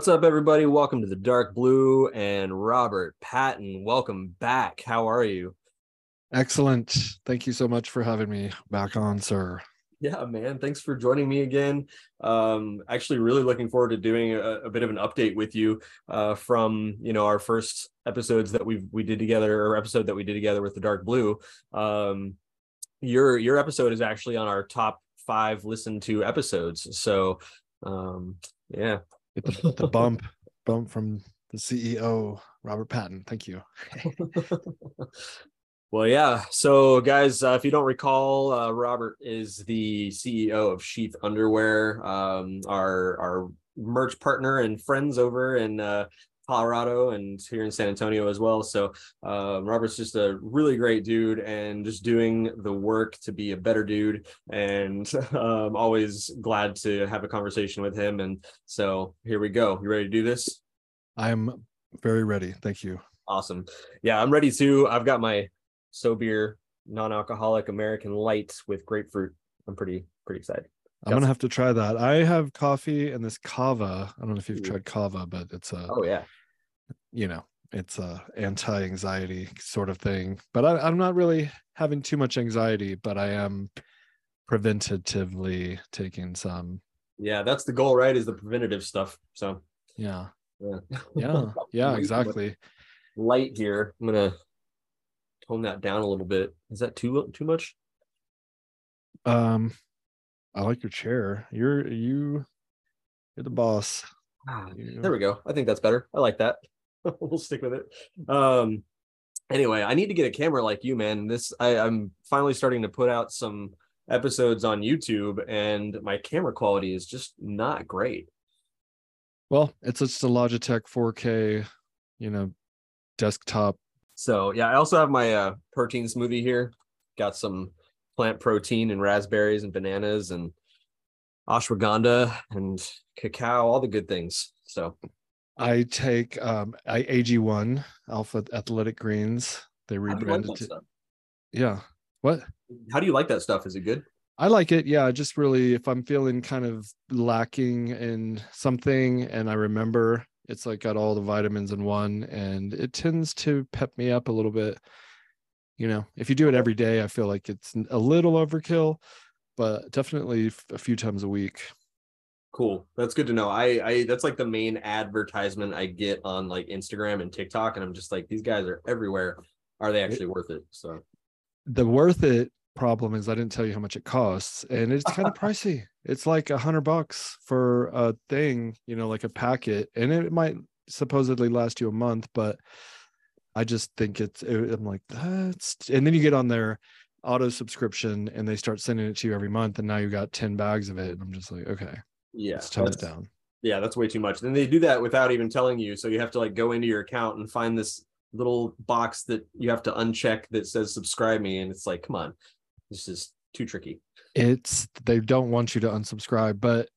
What's up, everybody? Welcome to the Dark Blue and Robert Patton. Welcome back. How are you? Excellent. Thank you so much for having me back on, sir. Yeah, man. Thanks for joining me again. Um, actually, really looking forward to doing a, a bit of an update with you uh, from you know our first episodes that we we did together, or episode that we did together with the Dark Blue. Um, your your episode is actually on our top five listened to episodes. So, um, yeah, the, the bump bump from the CEO Robert Patton. Thank you. Well, yeah. So, guys, uh, if you don't recall, uh, Robert is the CEO of Sheath Underwear, um, our our merch partner and friends over in uh, Colorado and here in San Antonio as well. So, uh, Robert's just a really great dude and just doing the work to be a better dude. And um, always glad to have a conversation with him. And so, here we go. You ready to do this? I'm very ready. Thank you. Awesome. Yeah, I'm ready too. I've got my SOBEER, non-alcoholic American light with grapefruit. I'm pretty pretty excited. I'm gonna have to try that. I have coffee and this kava. I don't know if you've tried kava, but it's a oh yeah, you know, it's a anti-anxiety sort of thing. But I, I'm not really having too much anxiety, but I am preventatively taking some. Yeah, that's the goal, right? Is the preventative stuff. So yeah, yeah, yeah, yeah, exactly. Light here. I'm gonna tone that down a little bit. Is that too too much? Um, I like your chair. You're you, you're the boss. Ah, there we go. I think that's better. I like that. we'll stick with it. Um, anyway, I need to get a camera like you, man. This I, I'm finally starting to put out some episodes on YouTube, and my camera quality is just not great. Well, it's just a Logitech 4K, you know, desktop so yeah, I also have my uh, protein smoothie here. Got some plant protein and raspberries and bananas and ashwagandha and cacao, all the good things. So I take um I AG1 Alpha Athletic Greens. They rebranded like it. Yeah. What? How do you like that stuff? Is it good? I like it. Yeah, just really if I'm feeling kind of lacking in something and I remember it's like got all the vitamins in one and it tends to pep me up a little bit. You know, if you do it every day, I feel like it's a little overkill, but definitely a few times a week. Cool. That's good to know. I I that's like the main advertisement I get on like Instagram and TikTok and I'm just like these guys are everywhere. Are they actually worth it? So the worth it problem is I didn't tell you how much it costs, and it's kind of pricey. It's like a hundred bucks for a thing, you know, like a packet, and it might supposedly last you a month, but I just think it's. It, I'm like that's, and then you get on their auto subscription, and they start sending it to you every month, and now you got ten bags of it, and I'm just like, okay, yeah, let's tone it down. Yeah, that's way too much. Then they do that without even telling you, so you have to like go into your account and find this little box that you have to uncheck that says subscribe me and it's like come on this is too tricky. It's they don't want you to unsubscribe, but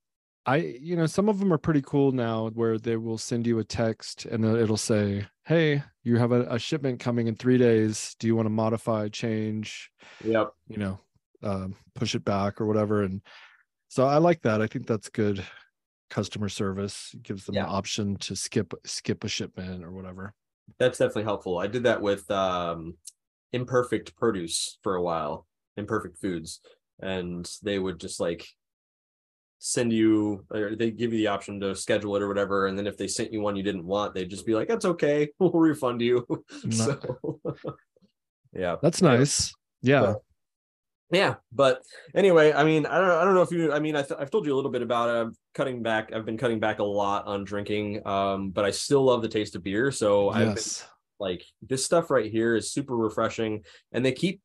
I, you know, some of them are pretty cool now where they will send you a text and it'll say, Hey, you have a, a shipment coming in three days. Do you want to modify, change? Yep. You know, um, push it back or whatever. And so I like that. I think that's good customer service. It gives them yeah. the option to skip skip a shipment or whatever. That's definitely helpful. I did that with um imperfect produce for a while imperfect foods and they would just like send you or they give you the option to schedule it or whatever and then if they sent you one you didn't want they'd just be like that's okay we'll refund you so yeah that's nice yeah yeah but anyway i mean i don't i don't know if you i mean I th- i've told you a little bit about it i'm cutting back i've been cutting back a lot on drinking um but i still love the taste of beer so yes. i've been, like this stuff right here is super refreshing and they keep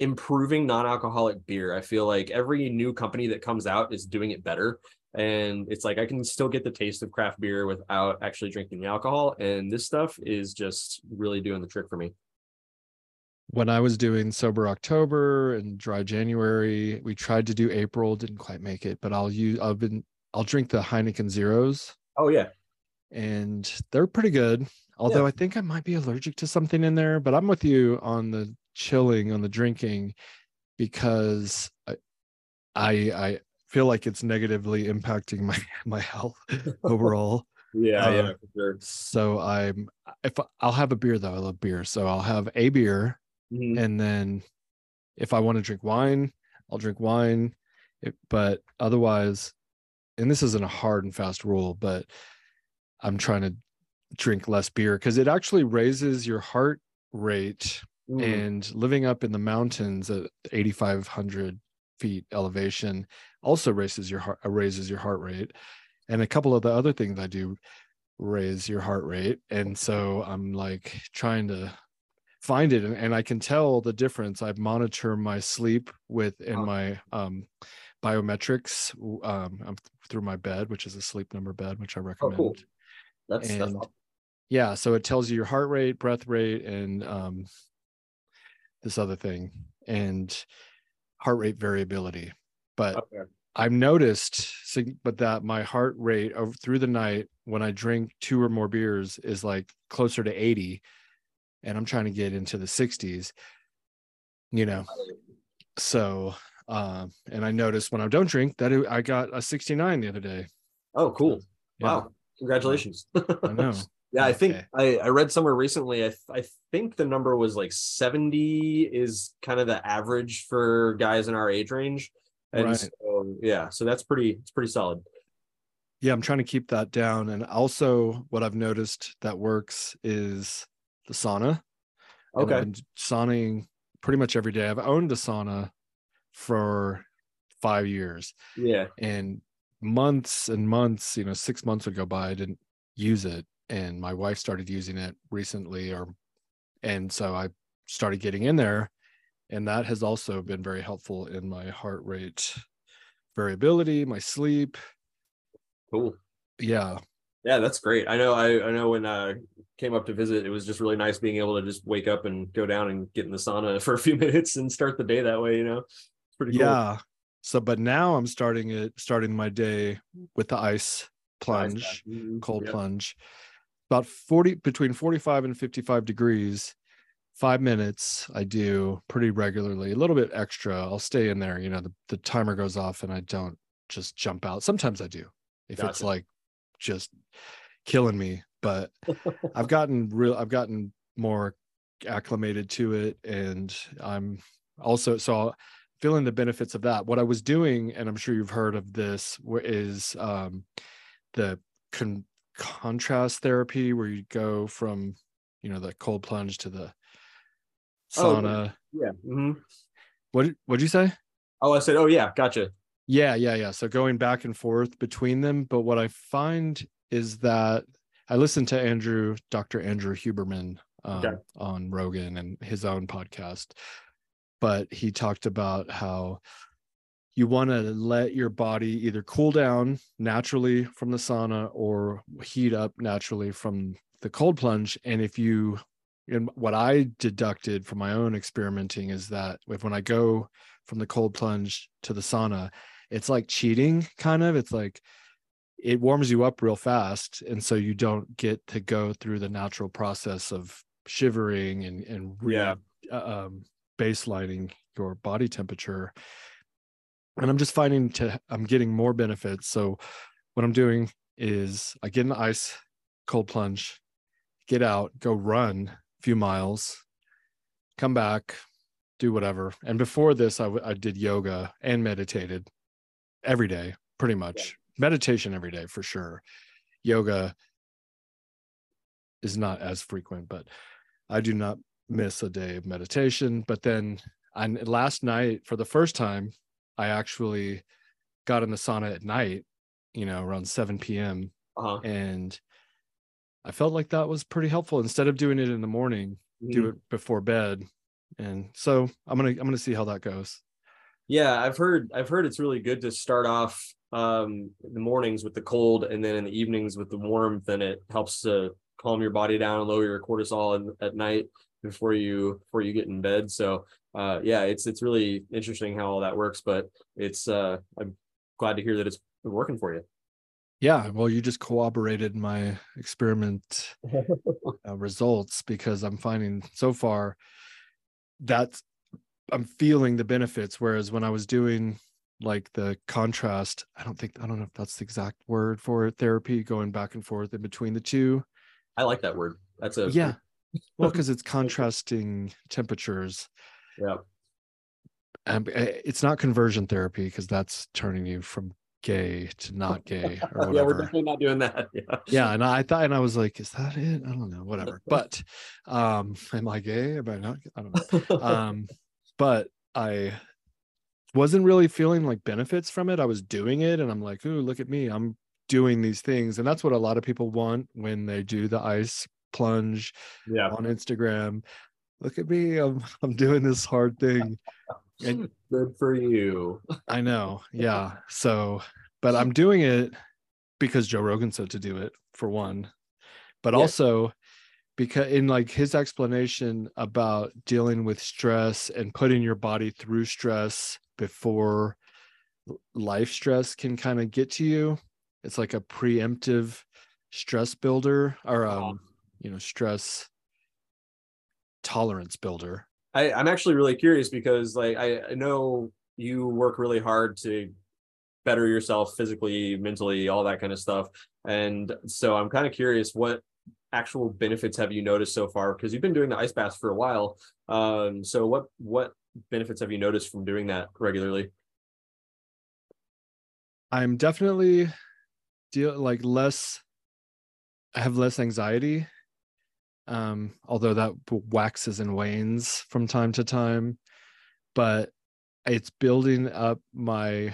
improving non-alcoholic beer. I feel like every new company that comes out is doing it better. And it's like I can still get the taste of craft beer without actually drinking the alcohol. And this stuff is just really doing the trick for me. When I was doing sober October and dry January, we tried to do April, didn't quite make it, but I'll use I've been I'll drink the Heineken zeros. Oh yeah. And they're pretty good. Although yeah. I think I might be allergic to something in there, but I'm with you on the chilling on the drinking because I, I, I feel like it's negatively impacting my my health overall. Yeah, uh, yeah, sure. So I'm if I'll have a beer though, I love beer. So I'll have a beer, mm-hmm. and then if I want to drink wine, I'll drink wine. It, but otherwise, and this isn't a hard and fast rule, but I'm trying to drink less beer because it actually raises your heart rate mm. and living up in the mountains at 8500 feet elevation also raises your heart raises your heart rate and a couple of the other things i do raise your heart rate and so i'm like trying to find it and, and i can tell the difference i monitor my sleep with in my um biometrics um through my bed which is a sleep number bed which i recommend oh, cool. that's, and that's awesome. yeah so it tells you your heart rate breath rate and um this other thing and heart rate variability. But okay. I've noticed, but that my heart rate over through the night when I drink two or more beers is like closer to 80, and I'm trying to get into the 60s. You know, so uh, and I noticed when I don't drink that it, I got a 69 the other day. Oh, cool! Yeah. Wow, congratulations! I know. Yeah, I think I, I read somewhere recently. I I think the number was like 70 is kind of the average for guys in our age range. And right. so yeah, so that's pretty it's pretty solid. Yeah, I'm trying to keep that down. And also what I've noticed that works is the sauna. Okay. And sauning pretty much every day. I've owned a sauna for five years. Yeah. And months and months, you know, six months would go by, I didn't use it and my wife started using it recently or and so i started getting in there and that has also been very helpful in my heart rate variability my sleep cool yeah yeah that's great i know i, I know when i came up to visit it was just really nice being able to just wake up and go down and get in the sauna for a few minutes and start the day that way you know it's pretty cool. yeah so but now i'm starting it starting my day with the ice plunge ice mm-hmm. cold yep. plunge about 40 between 45 and 55 degrees five minutes i do pretty regularly a little bit extra i'll stay in there you know the, the timer goes off and i don't just jump out sometimes i do if gotcha. it's like just killing me but i've gotten real i've gotten more acclimated to it and i'm also so feeling the benefits of that what i was doing and i'm sure you've heard of this is um the con- contrast therapy where you go from you know the cold plunge to the oh, sauna. Oh, yeah. Mm-hmm. What what'd you say? Oh, I said, oh yeah, gotcha. Yeah, yeah, yeah. So going back and forth between them, but what I find is that I listened to Andrew, Dr. Andrew Huberman um, okay. on Rogan and his own podcast, but he talked about how you want to let your body either cool down naturally from the sauna or heat up naturally from the cold plunge and if you and what i deducted from my own experimenting is that if when i go from the cold plunge to the sauna it's like cheating kind of. It's like it warms you up real fast and so you don't get to go through the natural process of shivering and and re- yeah. uh, um baselining your body temperature. And i'm just finding to i'm getting more benefits. So what i'm doing is i get in the ice cold plunge get out go run a few miles come back do whatever. And before this I, w- I did yoga and meditated every day pretty much yeah. meditation every day for sure yoga is not as frequent but i do not miss a day of meditation but then and last night for the first time I actually got in the sauna at night, you know, around 7 p.m. Uh-huh. And I felt like that was pretty helpful. Instead of doing it in the morning, mm-hmm. do it before bed. And so I'm gonna I'm gonna see how that goes. Yeah, I've heard I've heard it's really good to start off um the mornings with the cold and then in the evenings with the warmth and it helps to calm your body down and lower your cortisol in, at night before you before you get in bed. So uh, yeah, it's it's really interesting how all that works. But it's uh, I'm glad to hear that it's working for you. Yeah, well, you just corroborated my experiment uh, results because I'm finding so far that I'm feeling the benefits. Whereas when I was doing like the contrast. I don't think I don't know if that's the exact word for it. Therapy going back and forth in between the two. I like that word. That's a yeah. well, because it's contrasting temperatures. Yeah. Um, it's not conversion therapy because that's turning you from gay to not gay or whatever. yeah, we're definitely not doing that. Yeah. Yeah. And I thought, and I was like, is that it? I don't know, whatever. But um, am I gay? Am I not? I don't know. um, but I wasn't really feeling like benefits from it. I was doing it and I'm like, ooh, look at me. I'm doing these things. And that's what a lot of people want when they do the ice plunge yeah. on Instagram. Look at me. I'm I'm doing this hard thing. And good for you. I know. Yeah. So, but I'm doing it because Joe Rogan said to do it for one. But yeah. also because in like his explanation about dealing with stress and putting your body through stress before life stress can kind of get to you it's like a preemptive stress builder or um you know stress tolerance builder. I, i'm actually really curious because like I, I know you work really hard to better yourself physically mentally all that kind of stuff and so i'm kind of curious what actual benefits have you noticed so far? Because you've been doing the ice baths for a while. Um so what what benefits have you noticed from doing that regularly? I'm definitely deal like less i have less anxiety. Um although that waxes and wanes from time to time. But it's building up my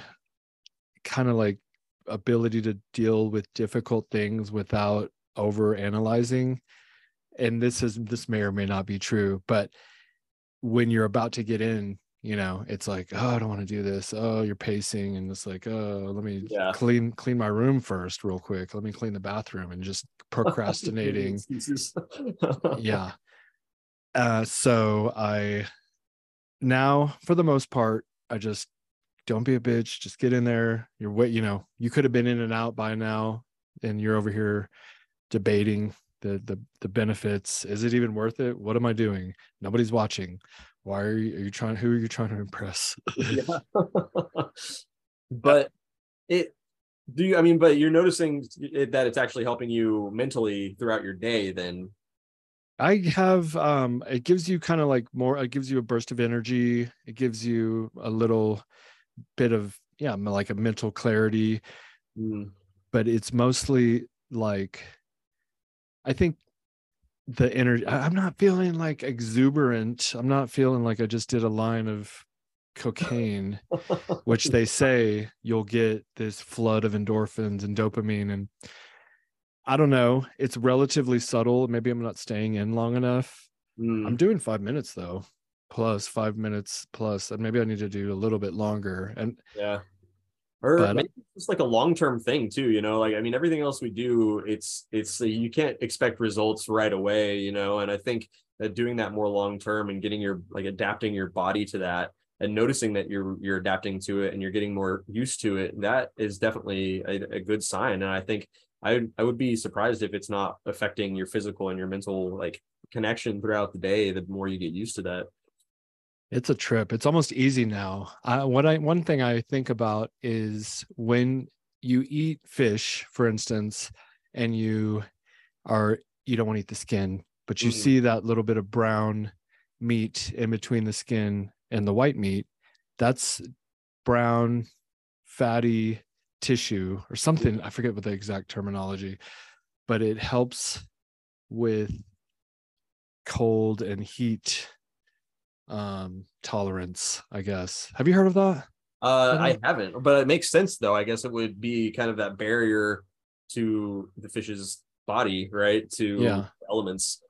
kind of like ability to deal with difficult things without over analyzing and this is this may or may not be true but when you're about to get in you know it's like oh i don't want to do this. Oh you're pacing and it's like oh let me yeah. clean clean my room first real quick. Let me clean the bathroom and just procrastinating. Yeah. Uh so i now for the most part i just don't be a bitch. Just get in there. You're what you know you could have been in and out by now and you're over here debating the the the benefits. Is it even worth it? What am i doing? Nobody's watching. Why are you, are you trying who are you trying to impress? But it do you i mean but you're noticing it, that it's actually helping you mentally throughout your day then? I have um it gives you kind of like more it gives you a burst of energy. It gives you a little bit of yeah like a mental clarity. Mm. but it's mostly like I think the energy i'm not feeling like exuberant. I'm not feeling like i just did a line of cocaine which they say you'll get this flood of endorphins and dopamine and i don't know. It's relatively subtle. Maybe i'm not staying in long enough. Mm. i'm doing five minutes though plus five minutes plus and maybe i need to do a little bit longer. And yeah or but, uh, maybe it's just like a long-term thing too you know like i mean everything else we do it's it's uh, you can't expect results right away you know and i think that doing that more long-term and getting your like adapting your body to that and noticing that you're you're adapting to it and you're getting more used to it that is definitely a, a good sign. And i think i i would be surprised if it's not affecting your physical and your mental like connection throughout the day the more you get used to that it's a trip. It's almost easy now. I, what I one thing I think about is when you eat fish, for instance, and you are you don't want to eat the skin, but you mm-hmm. see that little bit of brown meat in between the skin and the white meat. That's brown, fatty tissue or something. I forget what the exact terminology, but it helps with cold and heat um tolerance i guess. Have you heard of that? Uh i haven't but it makes sense though. I guess it would be kind of that barrier to the fish's body right? To yeah. elements.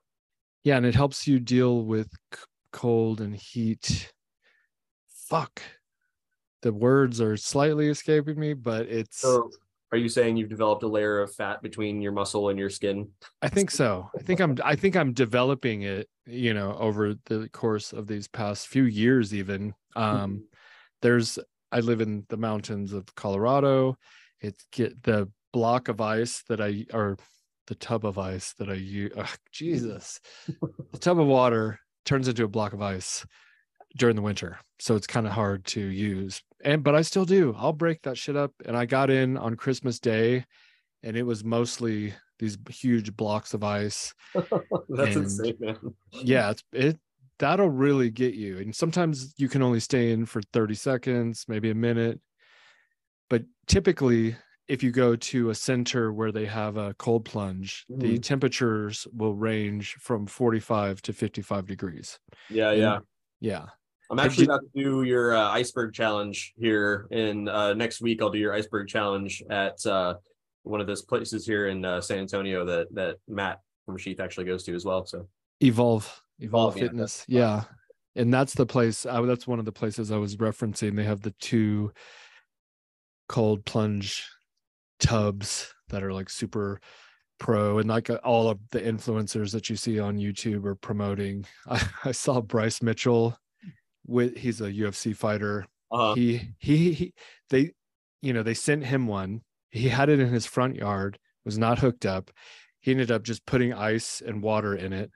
Yeah and it helps you deal with c- cold and heat. Fuck. The words are slightly escaping me but it's so are you saying you've developed a layer of fat between your muscle and your skin? I think so. I think I'm I think I'm developing it, you know, over the course of these past few years even. Um mm-hmm. there's I live in the mountains of Colorado. It's get the block of ice that I or the tub of ice that I use. Oh, Jesus. the tub of water turns into a block of ice during the winter. So it's kind of hard to use and but I still do. I'll break that shit up. And I got in on Christmas Day, and it was mostly these huge blocks of ice. That's and, insane, man. yeah, it's it that'll really get you. And sometimes you can only stay in for 30 seconds, maybe a minute. But typically, if you go to a center where they have a cold plunge, mm. the mm-hmm. temperatures will range from 45 to 55 degrees. Yeah, and, yeah. I'm actually about to do your uh, iceberg challenge here in uh, next week. I'll do your iceberg challenge at uh, one of those places here in uh, San Antonio that that Matt from Sheath actually goes to as well. So Evolve, Evolve, Evolve Fitness, yeah. yeah. And that's the place. I, that's one of the places I was referencing. They have the two cold plunge tubs that are like super pro and like all of the influencers that you see on YouTube are promoting. I, I saw Bryce Mitchell with he's a UFC fighter. Uh-huh. He, he he they you know they sent him one. He had it in his front yard, was not hooked up. He ended up just putting ice and water in it,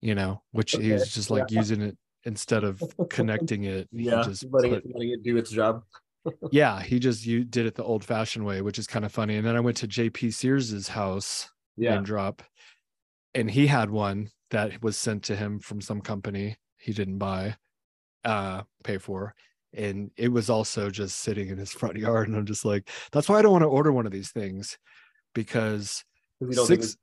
you know, which okay. he's just like yeah. using it instead of connecting it. Yeah, just letting, put, it, letting it do its job yeah, he just you did it the old fashioned way, which is kind of funny. And then I went to JP Sears's house, yeah, drop, and he had one that was sent to him from some company he didn't buy, uh, pay for. And it was also just sitting in his front yard. And I'm just like, that's why I don't want to order one of these things because six,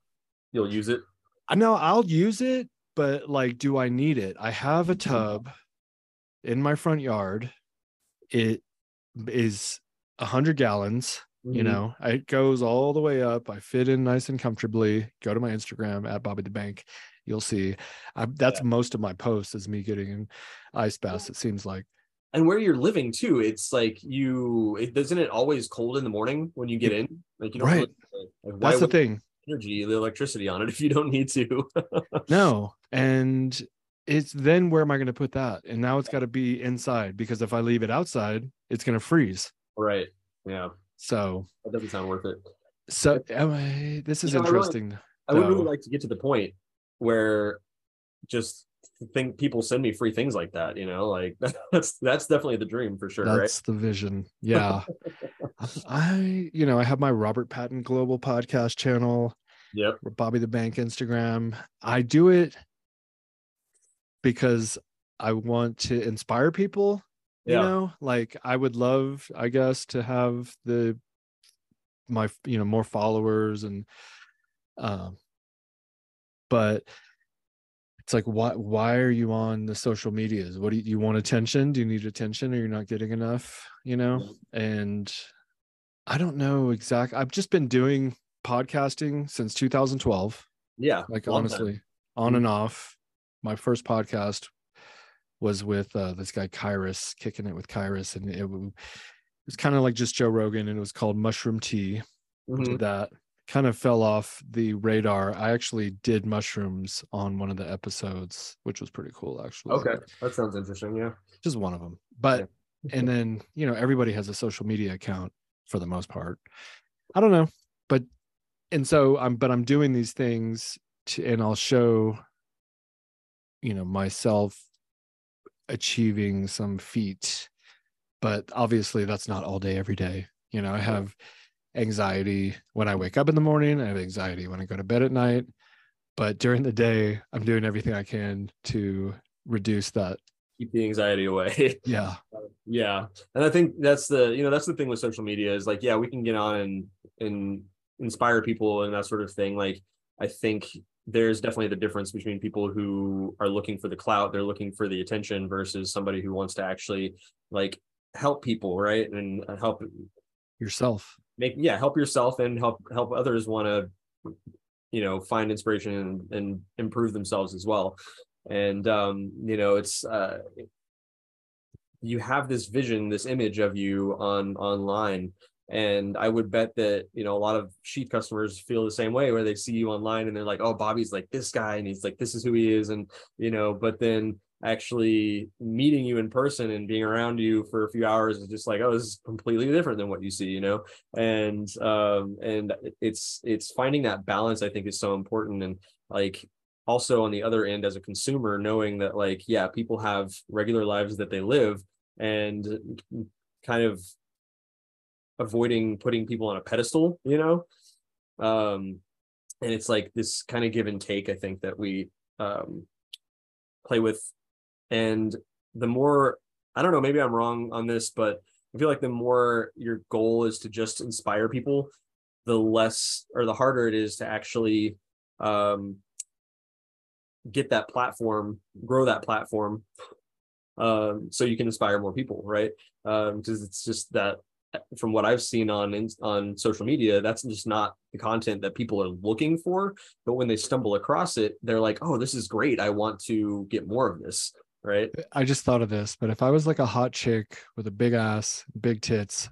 you'll use it. I know I'll use it, but like, do I need it? I have a tub in my front yard. It is a hundred gallons. Mm-hmm. You know, it goes all the way up. I fit in nice and comfortably. Go to my Instagram at Bobby the Bank. You'll see. I, that's yeah. most of my posts is me getting ice baths. It seems like. And where you're living too, it's like you. It doesn't it always cold in the morning when you get in. Like you don't. Right. Like, that's the thing. Energy, the electricity on it if you don't need to. no, and it's then where am I going to put that? And now it's got to be inside because if I leave it outside, it's going to freeze. Right. Yeah. So that doesn't sound worth it. So this is you know, interesting. I, really, I would really like to get to the point where just think people send me free things like that. You know, like that's that's definitely the dream for sure. That's right? the vision. Yeah. I you know I have my Robert Patton Global podcast channel. Yep. Bobby the Bank Instagram. I do it because I want to inspire people. You yeah. know, like I would love, I guess, to have the my you know more followers and um but it's like why why are you on the social medias what do you, you want attention do you need attention or you're not getting enough you know and i don't know exactly i've just been doing podcasting since 2012 yeah like honestly time. on mm-hmm. and off my first podcast was with uh, this guy Kyrus, kicking it with Kyrus, and it, it was kind of like just Joe Rogan, and it was called Mushroom Tea. Mm-hmm. That kind of fell off the radar. I actually did mushrooms on one of the episodes, which was pretty cool, actually. Okay, that sounds interesting. Yeah, just one of them. But yeah. and then you know everybody has a social media account for the most part. I don't know, but and so I'm but I'm doing these things to, and I'll show you know myself achieving some feat but obviously that's not all day every day you know i have anxiety when i wake up in the morning i have anxiety when i go to bed at night. But during the day i'm doing everything i can to reduce that. Keep the anxiety away. Yeah. Yeah. And i think that's the you know that's the thing with social media is like yeah we can get on and and inspire people and that sort of thing. Like i think there's definitely the difference between people who are looking for the clout, they're looking for the attention versus somebody who wants to actually like help people, right? And uh, help yourself. Make yeah, help yourself and help help others want to you know find inspiration and, and improve themselves as well. And um, you know, it's uh you have this vision, this image of you on online and I would bet that, you know, a lot of Sheath customers feel the same way where they see you online and they're like, oh, Bobby's like this guy and he's like, this is who he is. And, you know, but then actually meeting you in person and being around you for a few hours is just like, oh, this is completely different than what you see, you know? And, um, and it's, it's finding that balance, I think is so important. And like, also on the other end as a consumer, knowing that like, yeah, people have regular lives that they live and kind of avoiding putting people on a pedestal, you know? Um, and it's like this kind of give and take, I think, that we um, play with. And the more, I don't know, maybe I'm wrong on this, but I feel like the more your goal is to just inspire people, the less or the harder it is to actually um, get that platform, grow that platform, um, so you can inspire more people, right? Because um, it's just that from what I've seen on on social media, that's just not the content that people are looking for. But when they stumble across it, they're like, "Oh, this is great! I want to get more of this." Right? I just thought of this, but if I was like a hot chick with a big ass, big tits,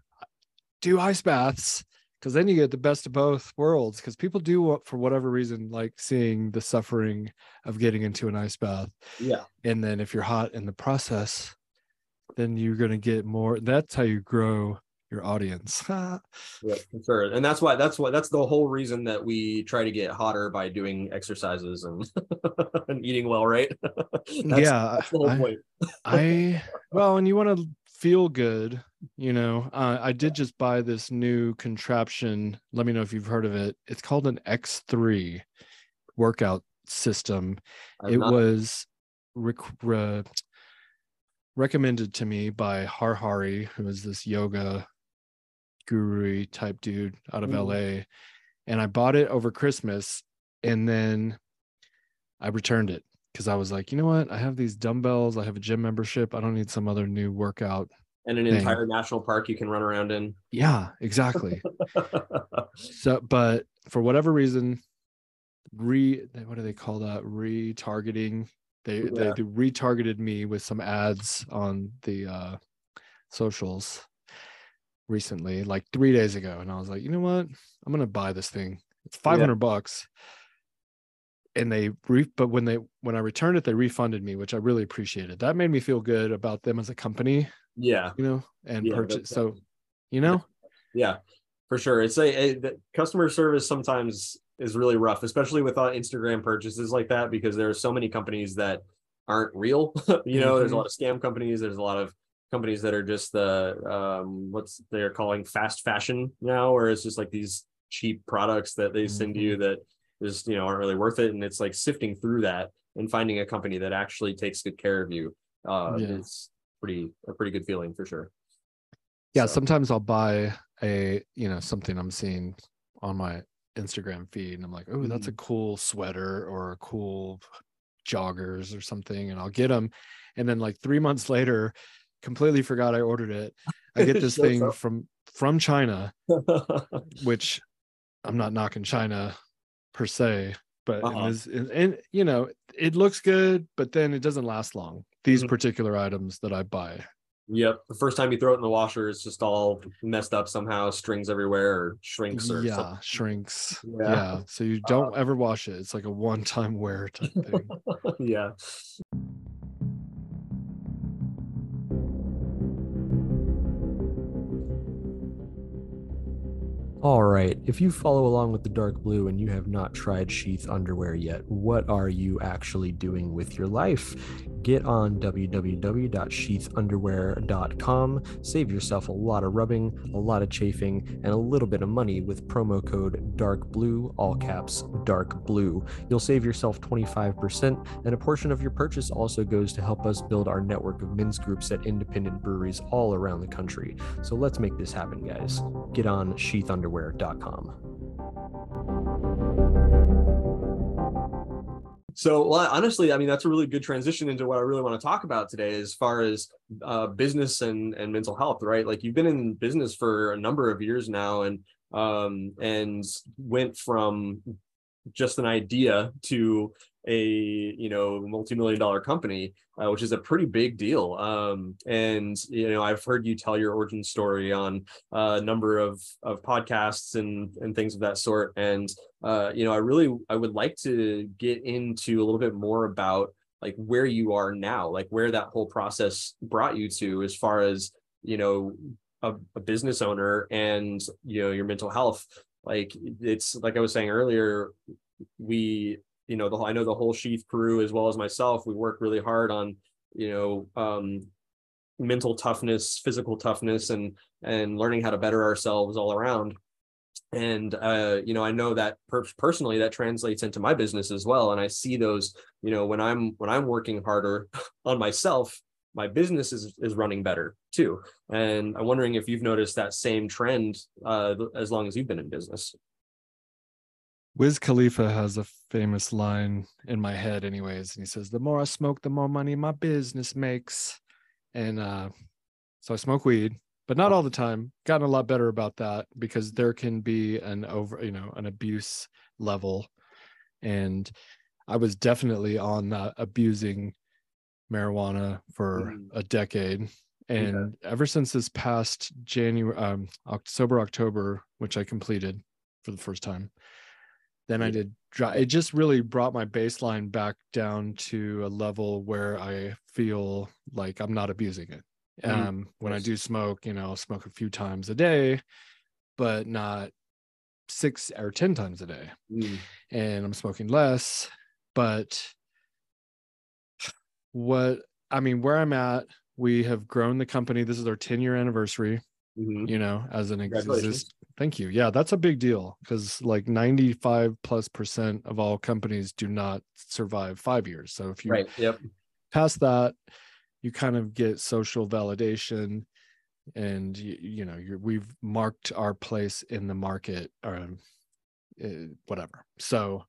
do ice baths because then you get the best of both worlds because people do for whatever reason like seeing the suffering of getting into an ice bath yeah and then if you're hot in the process then you're going to get more that's how you grow your audience. Yeah for sure and that's why that's why that's the whole reason that we try to get hotter by doing exercises and and eating well right? That's, yeah that's the whole I, point. I well and you want to feel good you know uh, i did just buy this new contraption let me know if you've heard of it it's called an x3 workout system. I'm it not... was rec- re- recommended to me by Harhari, who is this yoga guru type dude out of mm. la and i bought it over christmas and then i returned it because I was like, you know what? I have these dumbbells. I have a gym membership. I don't need some other new workout. And an thing. entire national park you can run around in. Yeah, exactly. so, but for whatever reason, re what do they call that? Retargeting. They yeah. they retargeted me with some ads on the uh socials recently, like three days ago, and I was like, you know what? I'm gonna buy this thing. It's 500 yeah. bucks and they re- but when they when i returned it they refunded me which i really appreciated that made me feel good about them as a company yeah you know and yeah, purchase so you know yeah for sure it's a, a customer service sometimes is really rough especially with uh, instagram purchases like that because there are so many companies that aren't real you know mm-hmm. there's a mm-hmm. lot of scam companies there's a lot of companies that are just the um what's they're calling fast fashion now or it's just like these cheap products that they send mm-hmm. you that just you know aren't really worth it and it's like sifting through that and finding a company that actually takes good care of you uh yeah. is pretty a pretty good feeling for sure yeah so. sometimes i'll buy a you know something i'm seeing on my instagram feed and i'm like oh that's a mm-hmm. cool sweater or a cool joggers or something and i'll get them and then like three months later completely forgot i ordered it i get this thing up. from from china which i'm not knocking china per se but uh-huh. it is and, you know it looks good but then it doesn't last long these mm-hmm. particular items that i buy yep the first time you throw it in the washer it's just all messed up somehow strings everywhere or shrinks or yeah something. shrinks yeah. yeah. so you don't uh, ever wash it it's like a one-time wear type thing yeah All right, if you follow along with the dark blue and you have not tried sheath underwear yet, what are you actually doing with your life? Get on www.sheathunderwear.com, save yourself a lot of rubbing, a lot of chafing, and a little bit of money with promo code dark blue, all caps dark blue. You'll save yourself 25%, and a portion of your purchase also goes to help us build our network of men's groups at independent breweries all around the country. So let's make this happen, guys. Get on sheathunderwear So, well, honestly, I mean, that's a really good transition into what I really want to talk about today, as far as uh, business and and mental health, right? Like you've been in business for a number of years now, and um, and went from just an idea to a you know multi-million dollar company uh, which is a pretty big deal. Um, and you know i've heard you tell your origin story on uh, a number of of podcasts and and things of that sort. And uh, you know i really i would like to get into a little bit more about like where you are now like where that whole process brought you to as far as you know a, a business owner and you know your mental health. Like it's like i was saying earlier we you know the I know the whole Sheath crew as well as myself we work really hard on you know um mental toughness physical toughness and and learning how to better ourselves all around. And uh, you know i know that per- personally that translates into my business as well. And i see those you know when i'm when i'm working harder on myself my business is is running better too. And i'm wondering if you've noticed that same trend uh, as long as you've been in business Wiz Khalifa has a famous line in my head, anyways, and he says, "The more I smoke, the more money my business makes." And uh, so I smoke weed, but not all the time. Gotten a lot better about that because there can be an over, you know, an abuse level, and I was definitely on that abusing marijuana for mm. a decade. And yeah. ever since this past January, um, October, October, which I completed for the first time, then I did. It just really brought my baseline back down to a level where I feel like I'm not abusing it. Mm-hmm. Um, when I do smoke, you know, I'll smoke a few times a day, but not six or 10 times a day. Mm. And I'm smoking less. But what I mean, where I'm at, we have grown the company. This is our 10 year anniversary, mm-hmm. you know, as an exist. Thank you. Yeah, that's a big deal because like 95 plus percent of all companies do not survive five years. So if you right. yep. pass that, you kind of get social validation and you, you know you're we've marked our place in the market or uh, whatever so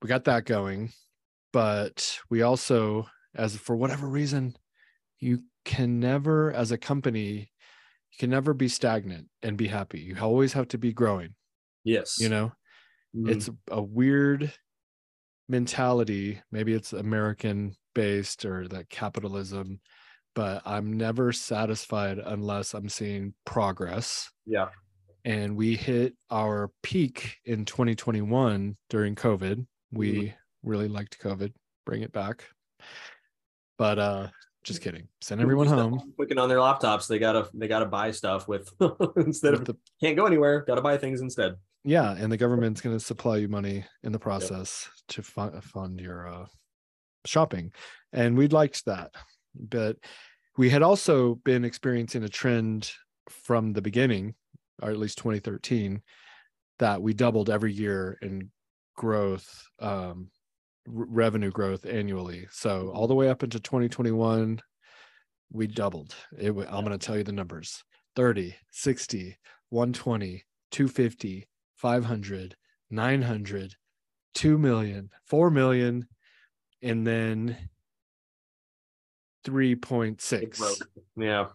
we got that going but we also as for whatever reason you can never as a company can never be stagnant and be happy. You always have to be growing yes. you know? Mm-hmm. it's a weird mentality. Maybe it's american based or that capitalism but i'm never satisfied unless i'm seeing progress. Yeah. And we hit our peak in 2021 during covid. We mm-hmm. really liked covid. Bring it back. But uh just kidding. Send everyone home. clicking on their laptops? They gotta they gotta buy stuff with instead with of the, can't go anywhere gotta buy things instead. Yeah and the government's going to supply you money in the process yep. to fund, fund your uh shopping. And we liked that. But we had also been experiencing a trend from the beginning or at least 2013 that we doubled every year in growth um, revenue growth annually. So all the way up into 2021 we doubled. It, i'm going to tell you the numbers. 30 60 120 250 500 900 2 million 4 million and then 3.6 yeah.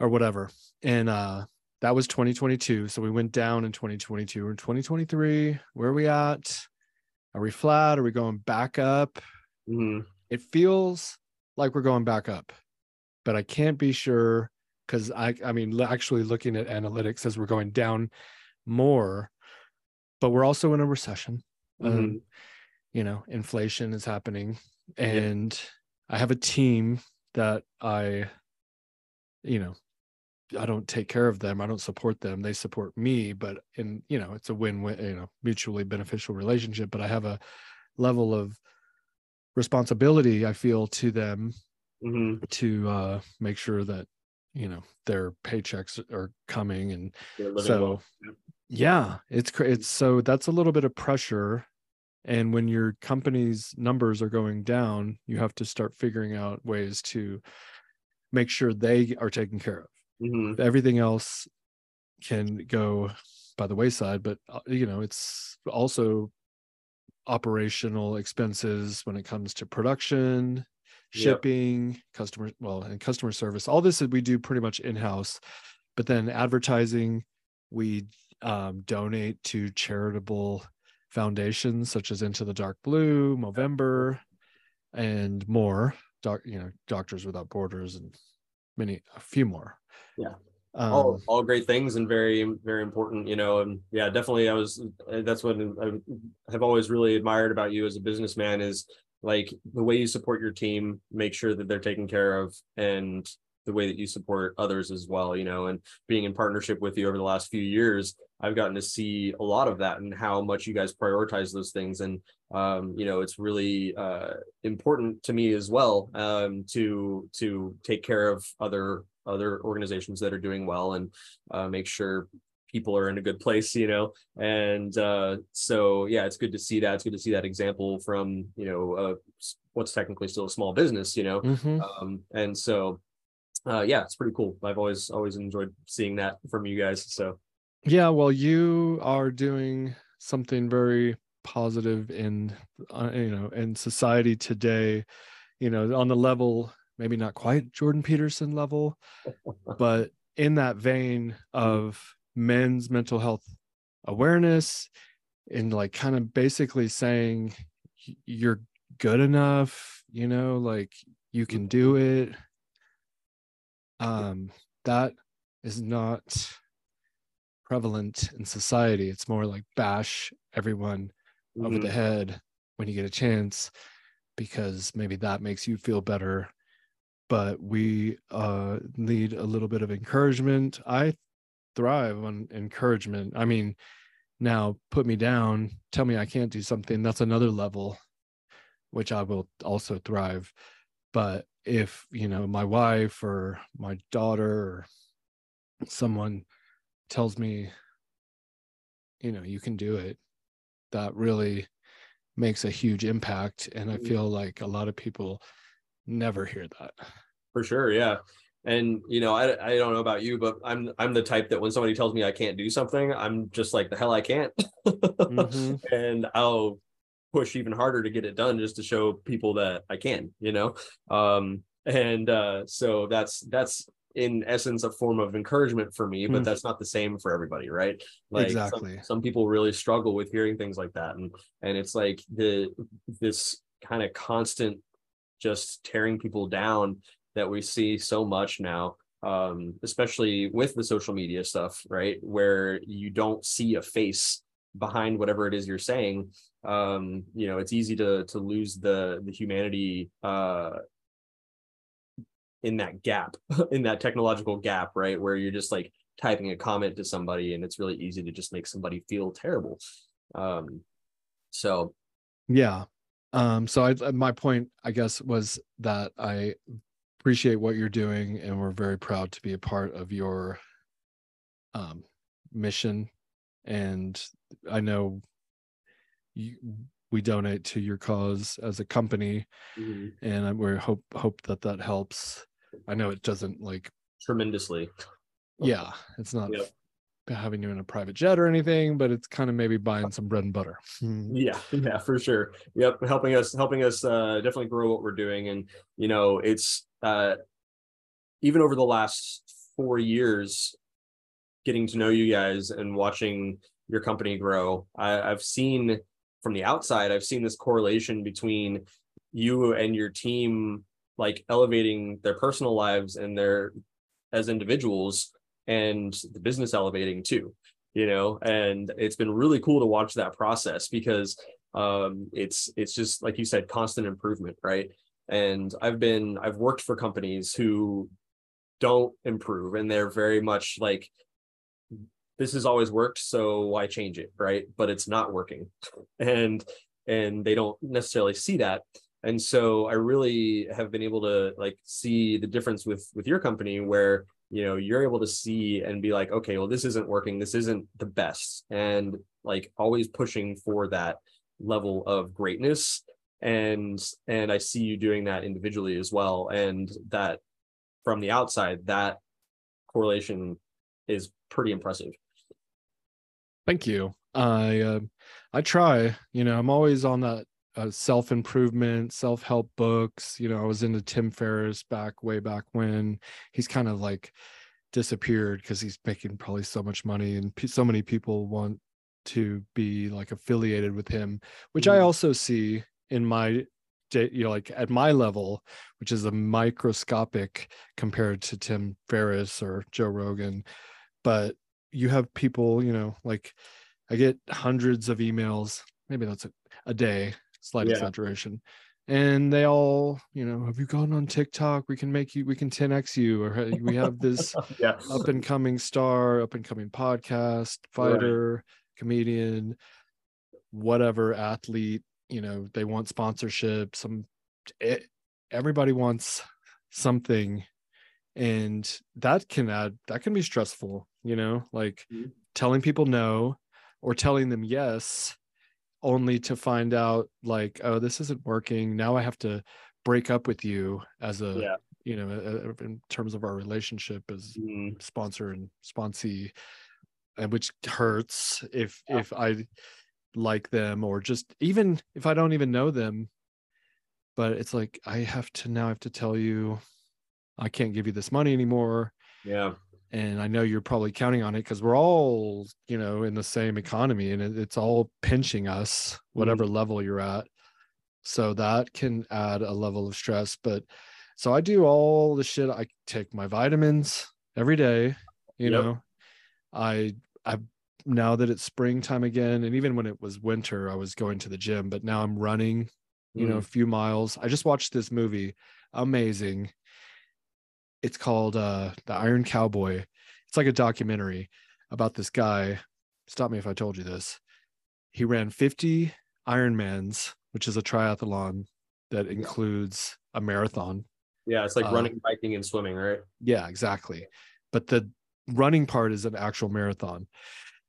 or whatever. And uh that was 2022 so we went down in 2022 or 2023 where are we at are we flat are we going back up mm-hmm. it feels like we're going back up but i can't be sure because i i mean actually looking at analytics says we're going down more but we're also in a recession mm-hmm. um, you know inflation is happening and yeah. i have a team that i you know i don't take care of them i don't support them they support me but in you know it's a win-win you know mutually beneficial relationship but i have a level of responsibility i feel to them mm-hmm. to uh make sure that you know their paychecks are coming and so well. yeah it's it's so that's a little bit of pressure and when your company's numbers are going down you have to start figuring out ways to make sure they are taken care of mm-hmm. everything else can go by the wayside but uh, you know it's also operational expenses when it comes to production shipping yep. customer well and customer service all this we do pretty much in-house but then advertising we um, donate to charitable foundations such as Into the Dark Blue, Movember, and more. Doc, you know, Doctors Without Borders, and many, a few more. Yeah. Um, all, all great things and very very important you know and yeah definitely i was that's what i have always really admired about you as a businessman is like the way you support your team make sure that they're taken care of and the way that you support others as well you know and being in partnership with you over the last few years I've gotten to see a lot of that and how much you guys prioritize those things. And, um, you know, it's really uh, important to me as well um, to to take care of other other organizations that are doing well and uh, make sure people are in a good place you know? And uh, so yeah it's good to see that. It's good to see that example from you know uh, what's technically still a small business you know? Mm-hmm. um, and so uh, yeah it's pretty cool. I've always always enjoyed seeing that from you guys so. Yeah well you are doing something very positive in uh, you know in society today you know on the level maybe not quite jordan peterson level but in that vein of men's mental health awareness and like kind of basically saying you're good enough you know like you can do mm-hmm. it um that is not prevalent in society it's more like bash everyone mm-hmm. over the mm-hmm. head when you get a chance because maybe that makes you feel better but we uh need a little bit of encouragement i thrive on encouragement. I mean, now put me down, tell me I can't do something, that's another level, which I will also thrive. But if, you know, my wife or my daughter or someone tells me, you know, you can do it, that really makes a huge impact. And I mm. feel like a lot of people never hear that. For sure. Yeah and you know I, I don't know about you but i'm i'm the type that when somebody tells me i can't do something i'm just like the hell i can't mm-hmm. and i'll push even harder to get it done just to show people that i can you know um and uh so that's that's in essence a form of encouragement for me but mm. that's not the same for everybody right like exactly some, some people really struggle with hearing things like that and and it's like the this kind of constant just tearing people down that we see so much now um, especially with the social media stuff right? Where you don't see a face behind whatever it is you're saying. Um, you know it's easy to to lose the the humanity uh, in that gap in that technological gap right? Where you're just like typing a comment to somebody and it's really easy to just make somebody feel terrible. Um, so yeah um so i my point i guess was that i appreciate what you're doing and we're very proud to be a part of your um, mission and i know you, we donate to your cause as a company mm-hmm. and we hope hope that that helps i know it doesn't like tremendously yeah it's not yep. Having you in a private jet or anything but it's kind of maybe buying some bread and butter. Yeah yeah for sure. Yep helping us helping us uh definitely grow what we're doing. And you know it's uh, even over the last four years, getting to know you guys and watching your company grow, I, I've seen from the outside, I've seen this correlation between you and your team like elevating their personal lives and their as individuals and the business elevating too you know? And it's been really cool to watch that process because um it's it's just like you said constant improvement right? And i've been i've worked for companies who don't improve and they're very much like this has always worked so why change it? Right? But it's not working. And and they don't necessarily see that. And so i really have been able to like see the difference with with your company where you know you're able to see and be like okay well this isn't working. This isn't the best and like always pushing for that level of greatness and and i see you doing that individually as well and that from the outside that correlation is pretty impressive. Thank you. I uh, i try you know i'm always on that uh, self-improvement self-help books you know i was into tim ferriss back way back when he's kind of like disappeared because he's making probably so much money and p- so many people want to be like affiliated with him which mm. i also see in my you know like at my level which is a microscopic compared to tim ferriss or joe rogan but you have people you know like i get hundreds of emails maybe that's a, a day slight yeah. exaggeration and they all you know have you gone on tiktok we can make you we can 10x you or we have this yeah. up and coming star up and coming podcast fighter right. comedian whatever athlete you know they want sponsorship some it, everybody wants something and that can add that can be stressful you know like Mhm. telling people no or telling them yes only to find out like oh this isn't working now i have to break up with you as a Yeah. you know uh, in terms of our relationship as Mm, sponsor and sponsee and which hurts if Yeah. if i like them or just even if i don't even know them but it's like i have to now i have to tell you i can't give you this money anymore yeah. And i know you're probably counting on it because we're all you know in the same economy and it, it's all pinching us whatever mm-hmm. level you're at. So that can add a level of stress but so i do all the shit. I take my vitamins every day you Yep. know? I i now that it's springtime again and even when it was winter i was going to the gym but now i'm running you know a mm. few miles. I just watched this movie amazing it's called uh the iron cowboy. It's like a documentary about this guy. Stop me if i told you this. He ran 50 ironmans which is a triathlon that includes a marathon. Yeah. It's like uh, running, biking, and swimming, right? yeah exactly. But the running part is an actual marathon.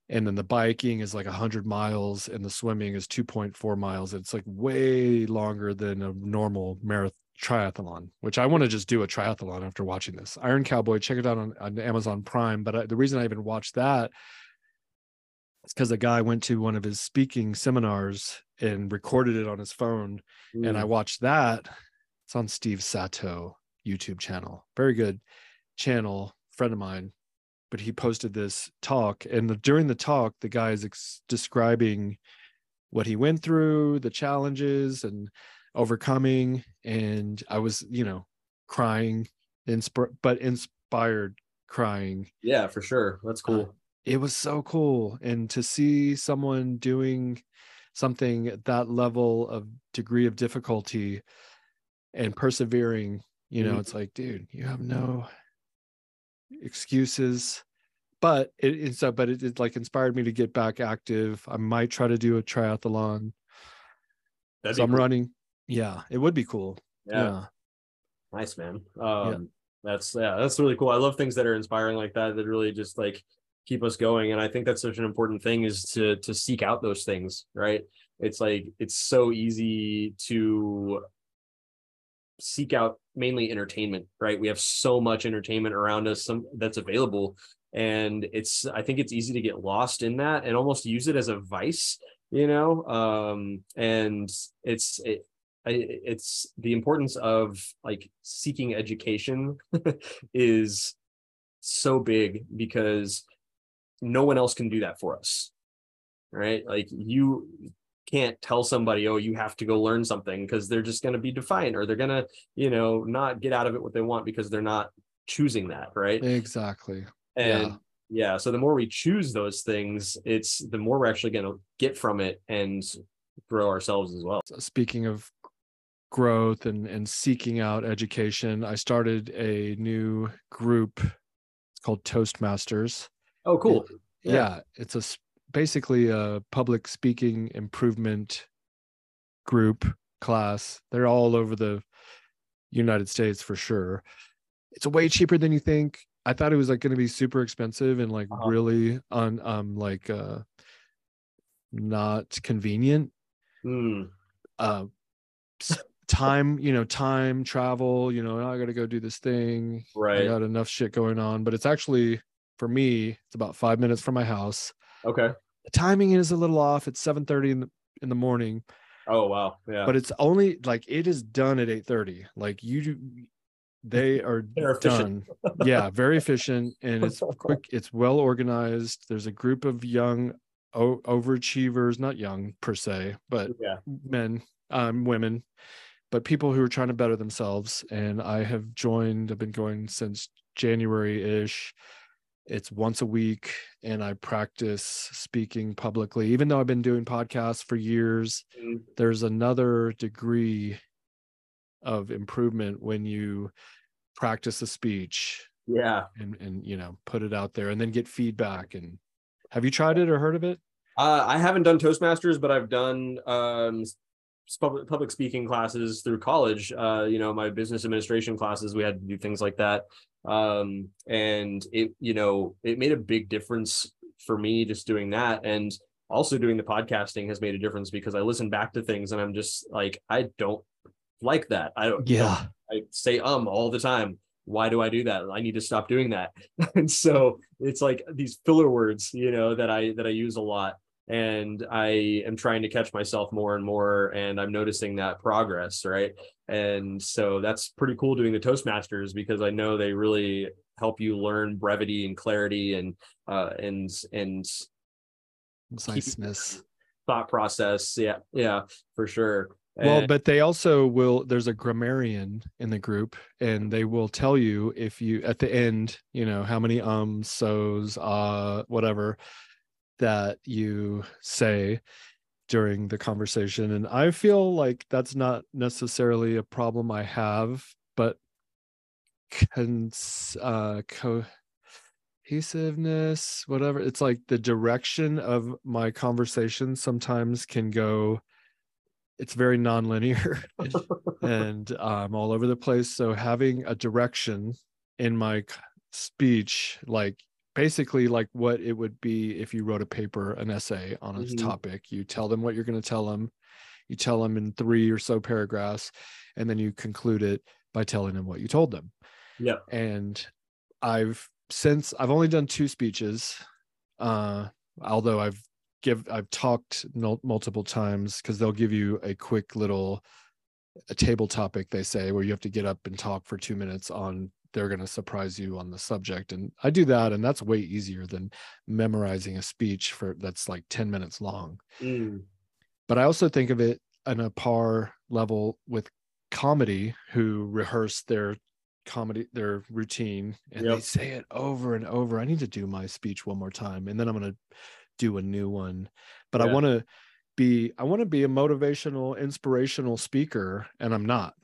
And then the biking is like 100 miles and the swimming is 2.4 miles. It's like way longer than a normal marathon triathlon which i want to just do a triathlon after watching this iron cowboy check it out on, on amazon prime but I, the reason i even watched that is because a guy went to one of his speaking seminars and recorded it on his phone and I Mm, watched that. It's on Steve Sato YouTube channel. Very good channel, friend of mine. But he posted this talk, and the, during the talk, the guy is ex- describing what he went through, the challenges, and overcoming. And I was, you know, crying, insp- but inspired crying yeah, for sure. That's cool. it was so cool and to see someone doing something at that level of degree of difficulty and persevering you know Mhm. it's like dude you have no excuses but it, uh, but it, it like inspired me to get back active i might try to do a triathlon That'd so i'm cool. running yeah it would be cool Yeah. yeah Nice, man. Um, That's yeah, that's really cool. I love things that are inspiring like that. That really just like keep us going. And I think that's such an important thing is to to seek out those things. Right? It's like it's so easy to seek out mainly entertainment. Right? We have so much entertainment around us, some that's available, and it's I think it's easy to get lost in that and almost use it as a vice. You know, um, and it's it, it's the importance of like seeking education is so big because no one else can do that for us right? Like you can't tell somebody oh you have to go learn something because they're just going to be defiant or they're going to you know not get out of it what they want because they're not choosing that right? Exactly. And yeah. so the more we choose those things it's the more we're actually going to get from it and grow ourselves as well. Speaking of growth and and seeking out education i started a new group it's called toastmasters. Oh cool. Yeah, it's a basically a public speaking improvement group class. They're all over the united states for sure. It's way cheaper than you think. I thought it was like going to be super expensive and like Uh-huh. really on um like uh not convenient. Hmm. uh time you know time travel you know i gotta go do this thing. Right. i got enough shit going on. But it's actually for me it's about five minutes from my house. Okay. The timing is a little off. It's 7 30 in the, in the morning. Oh wow. Yeah. But it's only like it is done at 8 30 like you do they are efficient. done. Yeah very efficient and it's quick it's well organized. There's a group of young o- overachievers not young per se but yeah. men um women but people who are trying to better themselves and i have joined i've been going since january-ish. It's once a week and i practice speaking publicly even though i've been doing podcasts for years. Mm, there's another degree of improvement when you practice a speech yeah. and and you know put it out there and then get feedback and have you tried it or heard of it? Uh, i haven't done toastmasters but i've done um public public speaking classes through college. Uh, you know, my business administration classes, we had to do things like that. Um, and it, you know, it made a big difference for me just doing that. And also doing the podcasting has made a difference because I listen back to things and I'm just like, I don't like that. I don't, yeah, I say um all the time. Why do I do that? I need to stop doing that. and so it's like these filler words, you know, that I that I use a lot and I am trying to catch myself more and more and I'm noticing that progress, right? And so that's pretty cool doing the Toastmasters because I know they really help you learn brevity and clarity and uh and and conciseness thought process. Yeah, yeah, for sure. Well, and, but they also will there's a grammarian in the group and they will tell you if you at the end, you know, how many ums, so's, uh, whatever that you say during the conversation and i feel like that's not necessarily a problem i have but cons, uh, cohesiveness whatever it's like the direction of my conversation sometimes can go it's very nonlinear and i'm all over the place. So having a direction in my speech like basically like what it would be if you wrote a paper, an essay on a mm-hmm. topic. You tell them what you're going to tell them. You tell them in three or so paragraphs, and then you conclude it by telling them what you told them. Yeah. And I've since I've only done two speeches, uh, although I've give I've talked multiple times because they'll give you a quick little a table topic they say where you have to get up and talk for two minutes on they're going to surprise you on the subject and i do that and that's way easier than memorizing a speech for that's like 10 minutes long mm. but i also think of it on a par level with comedy who rehearse their comedy their routine and yep. they say it over and over i need to do my speech one more time and then i'm going to do a new one but yeah. i want to be i want to be a motivational inspirational speaker and i'm not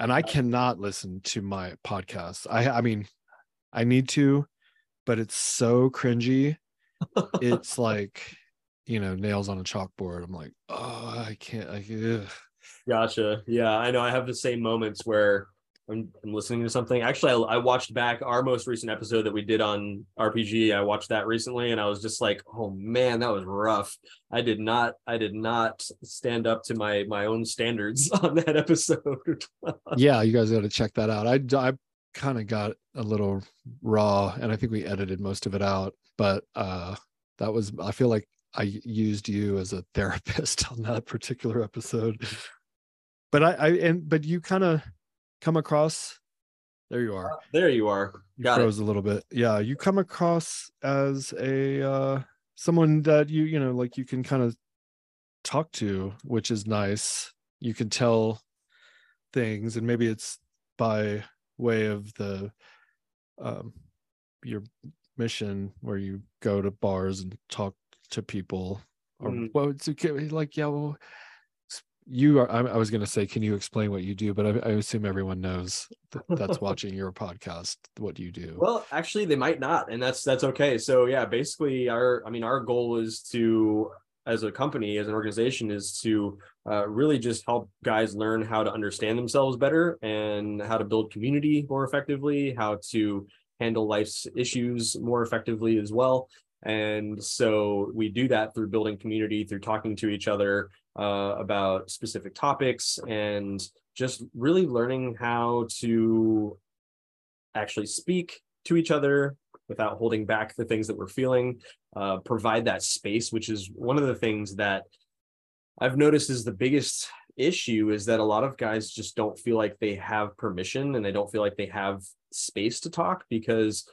and I cannot listen to my podcast. I I mean, I need to, but it's so cringy. it's like, you know, nails on a chalkboard. I'm like, oh, I can't. I, ugh. Gotcha. Yeah, I know. I have the same moments where I'm, I'm listening to something. Actually, I, I, watched back our most recent episode that we did on RPG. I watched that recently, and I was just like, "Oh man, that was rough." I did not, I did not stand up to my my own standards on that episode. yeah, you guys got to check that out. I I kind of got a little raw, and I think we edited most of it out. But uh, that was, I feel like I used you as a therapist on that particular episode. But I, I and but you kind of come across there you are. Uh, there you are. Got froze it. a little bit. Yeah, you come across as a uh someone that you, you know, like you can kind of talk to, which is nice. You can tell things and maybe it's by way of the um your mission where you go to bars and talk to people or mm. well it's okay like yeah well you are i was going to say can you explain what you do? But I, I assume everyone knows that that's watching your podcast what do you do. Well actually they might not and that's that's okay. So yeah basically our i mean our goal is to as a company as an organization is to uh, really just help guys learn how to understand themselves better and how to build community more effectively how to handle life's issues more effectively as well. And so we do that through building community through talking to each other uh, about specific topics and just really learning how to actually speak to each other without holding back the things that we're feeling, uh, provide that space, which is one of the things that I've noticed is the biggest issue is that a lot of guys just don't feel like they have permission and they don't feel like they have space to talk because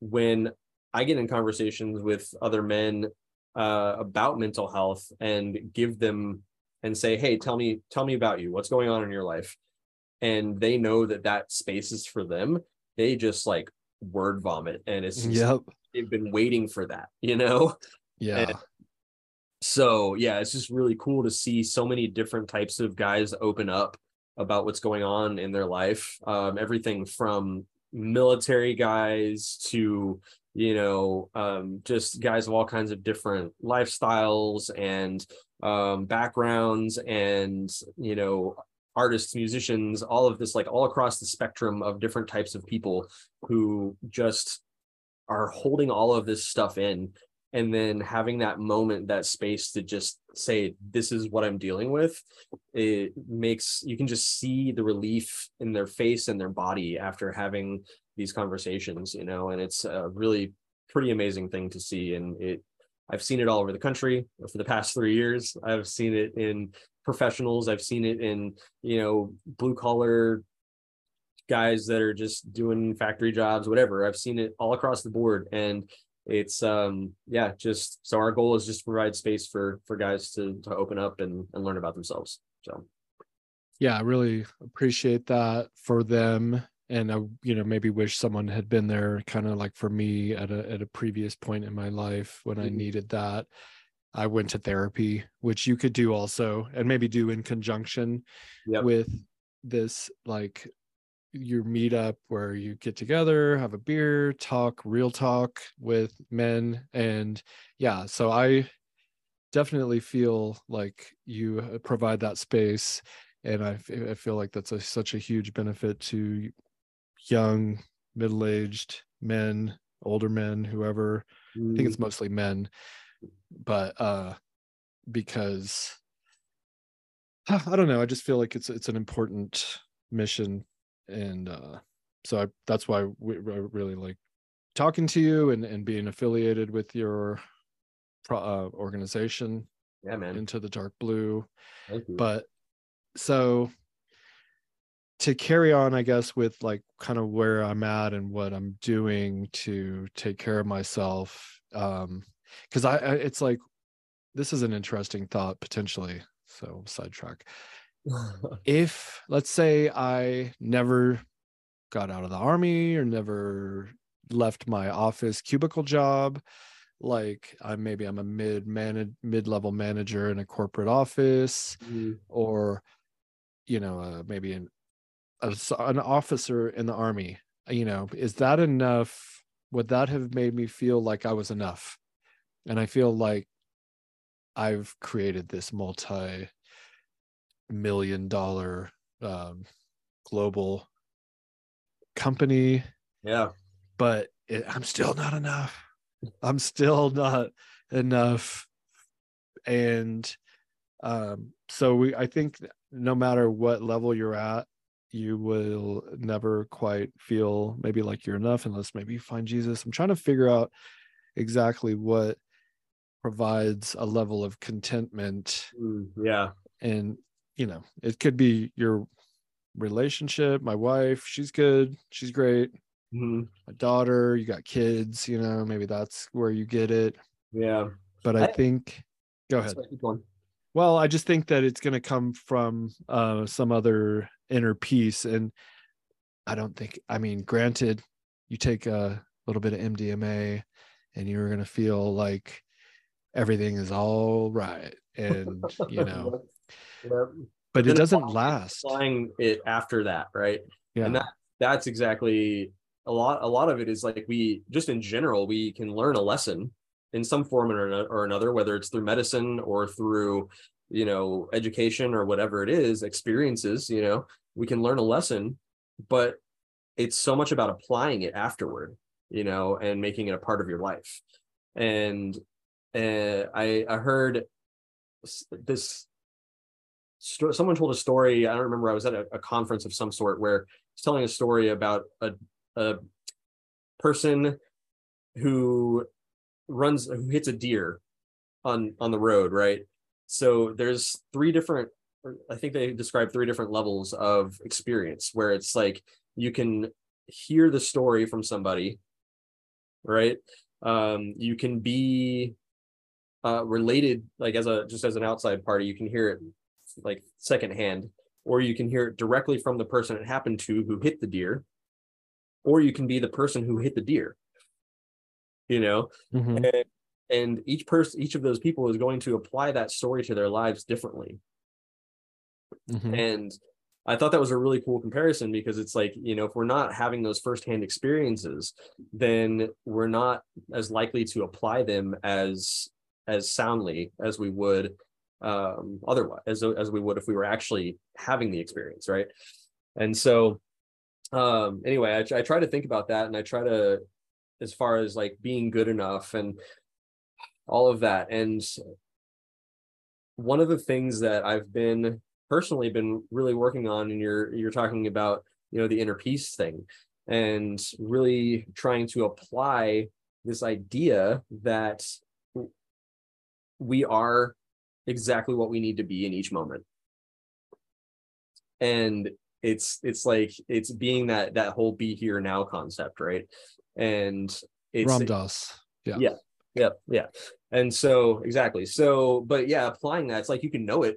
when I get in conversations with other men uh, about mental health and give them and say, "Hey, tell me, tell me about you. What's going on in your life?" And they know that that space is for them. They just like word vomit, and it's just, yep. they've been waiting for that, you know. Yeah. And so yeah, it's just really cool to see so many different types of guys open up about what's going on in their life. Um, everything from military guys to you know um, just guys of all kinds of different lifestyles and um, backgrounds and you know artists musicians all of this like all across the spectrum of different types of people who just are holding all of this stuff in and then having that moment that space to just say this is what i'm dealing with it makes you can just see the relief in their face and their body after having these conversations you know and it's a really pretty amazing thing to see. And it i've seen it all over the country for the past three years. I've seen it in professionals. I've seen it in you know blue collar guys that are just doing factory jobs whatever. I've seen it all across the board. And it's um yeah just so our goal is just to provide space for for guys to to open up and, and learn about themselves. So. Yeah i really appreciate that for them and i you know maybe wish someone had been there kind of like for me at a at a previous point in my life when mm-hmm. i needed that i went to therapy which you could do also and maybe do in conjunction yep. with this like your meetup where you get together, have a beer, talk real talk with men. And yeah, so I definitely feel like you uh, provide that space. And I, I feel like that's a, such a huge benefit to young, middle aged men, older men, whoever. Mm. I think it's mm. mostly men. But uh because I don't know, I just feel like it's it's an important mission and uh, so I, that's why we, I really like talking to you and, and being affiliated with your uh, organization. Yeah, man. Into the dark blue. But so to carry on, I guess, with like kind of where I'm at and what I'm doing to take care of myself. Um, because I, I it's like this is an interesting thought potentially. So sidetrack. if let's say I never got out of the army or never left my office cubicle job, like I maybe I'm a mid man mid level manager in a corporate office, mm-hmm. or you know uh, maybe an a, an officer in the army. You know, is that enough? Would that have made me feel like I was enough? And I feel like I've created this multi million dollar um, global company. Yeah. But it, I'm still not enough. I'm still not enough. And um, so we, I think no matter what level you're at, you will never quite feel maybe like you're enough unless maybe you find Jesus. I'm trying to figure out exactly what provides a level of contentment. Mm, yeah. And you know, it could be your relationship, my wife, she's good, she's great. Mm-hmm. My daughter, you got kids, you know, maybe that's where you get it. Yeah. But I, I think go ahead. Well, I just think that it's going to come from uh, some other inner peace. And I don't think, I mean, granted, you take a little bit of MDMA and you're going to feel like everything is all right. And, you know, but it doesn't last. Applying it after that, right? Yeah. And that that's exactly a lot. A lot of it is like we just in general we can learn a lesson in some form or, or another, whether it's through medicine or through you know education or whatever it is, experiences. You know, we can learn a lesson, but it's so much about applying it afterward. You know, and making it a part of your life. And uh, I I heard this sto- someone told a story. I don't remember. I was at a, a conference of some sort where he's telling a story about a a person who runs who hits a deer on on the road, right? So there's three different. I think they describe three different levels of experience where it's like you can hear the story from somebody, right? Um, you can be uh, related, like as a just as an outside party, you can hear it like secondhand, or you can hear it directly from the person it happened to who hit the deer, or you can be the person who hit the deer. You know, mm-hmm. and, and each person, each of those people is going to apply that story to their lives differently. Mm-hmm. And I thought that was a really cool comparison because it's like, you know, if we're not having those firsthand experiences, then we're not as likely to apply them as as soundly as we would um otherwise as, as we would if we were actually having the experience, right? And so um anyway, I, I try to think about that and I try to as far as like being good enough and all of that. And one of the things that I've been personally been really working on and you're you're talking about you know the inner peace thing and really trying to apply this idea that we are exactly what we need to be in each moment and it's it's like it's being that that whole be here now concept right and it's Ram Dass. Yeah. Yeah. Yeah. Yeah. And so exactly. So, but yeah, applying that, it's like you can know it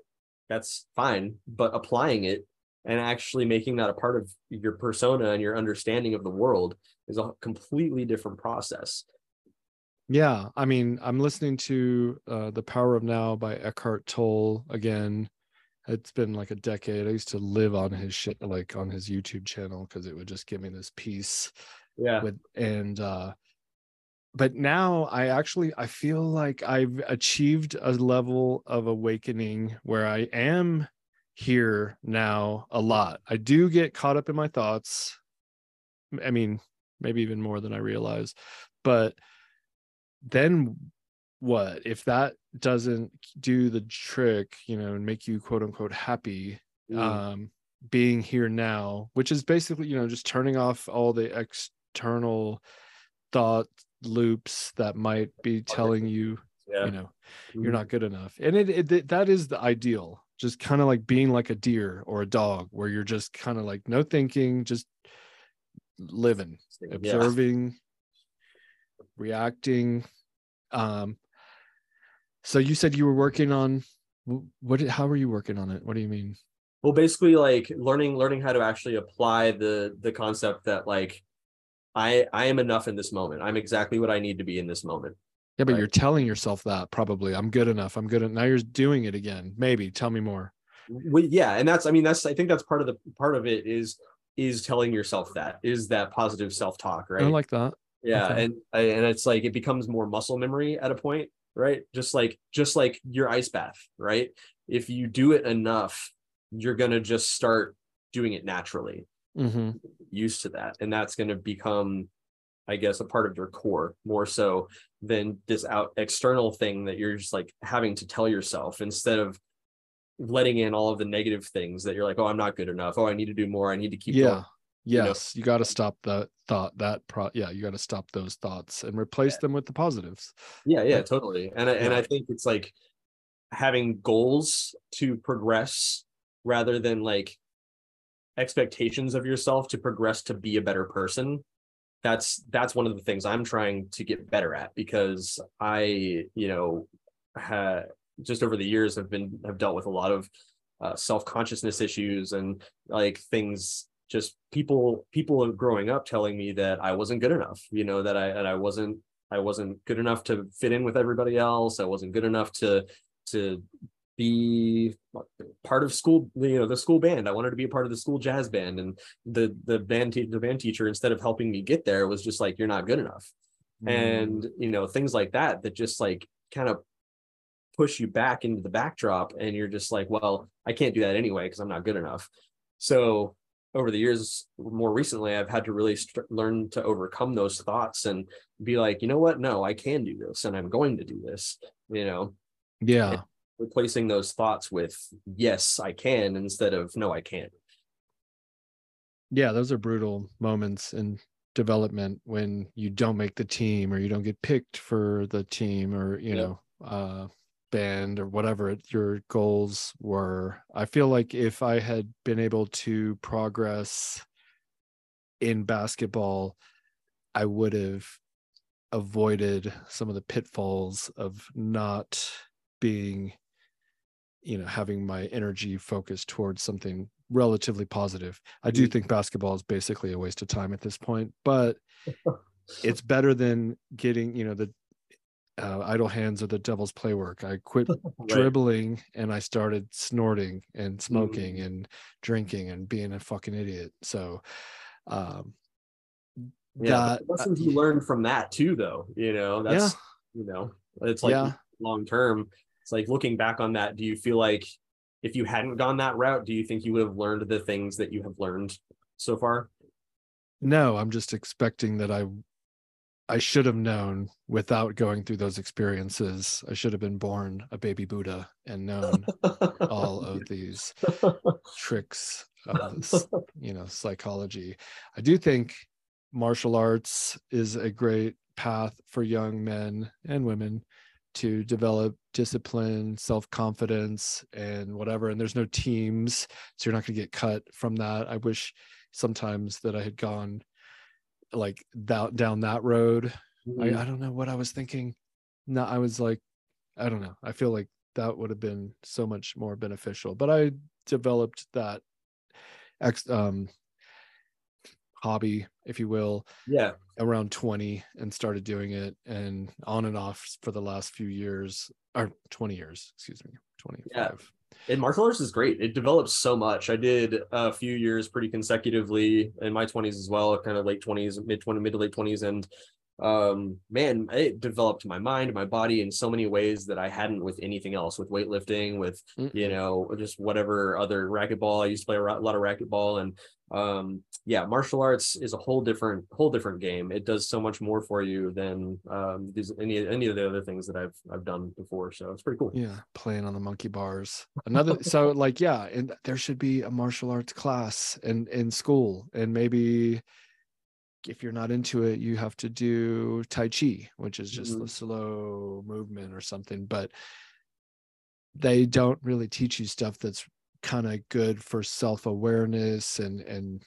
that's fine but applying it and actually making that a part of your persona and your understanding of the world is a completely different process. Yeah i mean i'm listening to uh, the power of now by eckhart tolle again. It's been like a decade. I used to live on his shit like on his youtube channel because it would just give me this peace yeah. with and uh but now i actually i feel like i've achieved a level of awakening where i am here now a lot. I do get caught up in my thoughts. I mean maybe even more than i realize but then what? If that doesn't do the trick you know and make you quote unquote happy mm. um being here now which is basically you know just turning off all the external thought loops that might be telling you yeah. you know you're mm-hmm. not good enough and it, it, that is the ideal just kind of like being like a deer or a dog where you're just kind of like no thinking just living observing yeah. reacting um so you said you were working on what how were you working on it what do you mean well basically like learning learning how to actually apply the the concept that like I I am enough in this moment. I'm exactly what I need to be in this moment. Yeah, but right? you're telling yourself that probably. I'm good enough. I'm good. Now you're doing it again. Maybe. Tell me more. Well, yeah, and that's I mean that's I think that's part of the part of it is is telling yourself that is that positive self talk, right? I like that. Yeah, okay. and and it's like it becomes more muscle memory at a point, right? Just like just like your ice bath, right? If you do it enough, you're gonna just start doing it naturally mm-hmm. used to that and that's going to become i guess a part of your core more so than this out external thing that you're just like having to tell yourself instead of letting in all of the negative things that you're like oh i'm not good enough oh i need to do more i need to keep yeah going. yes you, know? you got to stop that thought that pro yeah you got to stop those thoughts and replace yeah. them with the positives yeah yeah totally and I, yeah. and i think it's like having goals to progress rather than like expectations of yourself to progress to be a better person that's that's one of the things i'm trying to get better at because i you know ha, just over the years have been have dealt with a lot of uh, self-consciousness issues and like things just people people are growing up telling me that i wasn't good enough you know that i that i wasn't i wasn't good enough to fit in with everybody else. I wasn't good enough to to be part of school you know the school band. I wanted to be a part of the school jazz band. And the the band te- the band teacher instead of helping me get there was just like you're not good enough. Mm. and you know things like that that just like kind of push you back into the backdrop. And you're just like well i can't do that anyway because i'm not good enough. So over the years more recently i've had to really st- learn to overcome those thoughts and be like you know what? No i can do this and i'm going to do this you know? Yeah replacing those thoughts with yes i can instead of no i can't. Yeah those are brutal moments in development when you don't make the team or you don't get picked for the team or you know uh band or whatever your goals were. I feel like if i had been able to progress in basketball i would have avoided some of the pitfalls of not being you know having my energy focused towards something relatively positive i do mm. think basketball is basically a waste of time at this point but it's better than getting you know the uh, idle hands are the devil's playwork. I quit right. dribbling and I started snorting and smoking mm. and drinking and being a fucking idiot. So, um, yeah, that, lessons uh, you learned from that too, though. You know, that's yeah. you know, it's like yeah. long term. It's like looking back on that. Do you feel like if you hadn't gone that route, do you think you would have learned the things that you have learned so far? No, I'm just expecting that I I should have known without going through those experiences. I should have been born a baby Buddha and known all of these tricks of you know, psychology. I do think martial arts is a great path for young men and women to develop discipline, self confidence, and whatever. And there's no teams, so you're not going to get cut from that. I wish sometimes that I had gone like that down that road. Mm-hmm. I, I don't know what I was thinking. No, I was like, I don't know. I feel like that would have been so much more beneficial. But I developed that ex um hobby, if you will. Yeah. Around 20 and started doing it and on and off for the last few years or 20 years, excuse me, 25. Yeah. And martial arts is great. It develops so much. I did a few years pretty consecutively in my 20s as well, kind of late 20s, mid 20, mid to late 20s. And um man it developed my mind my body in so many ways that i hadn't with anything else with weightlifting with mm-hmm. you know just whatever other racquetball. I used to play a lot of racquetball and um yeah martial arts is a whole different whole different game. It does so much more for you than um these any any of the other things that i've i've done before. So it's pretty cool. Yeah playing on the monkey bars. Another so like yeah and there should be a martial arts class in in school and maybe if you're not into it, you have to do Tai Chi, which is just mm-hmm. the slow movement or something. But they don't really teach you stuff that's kind of good for self-awareness and and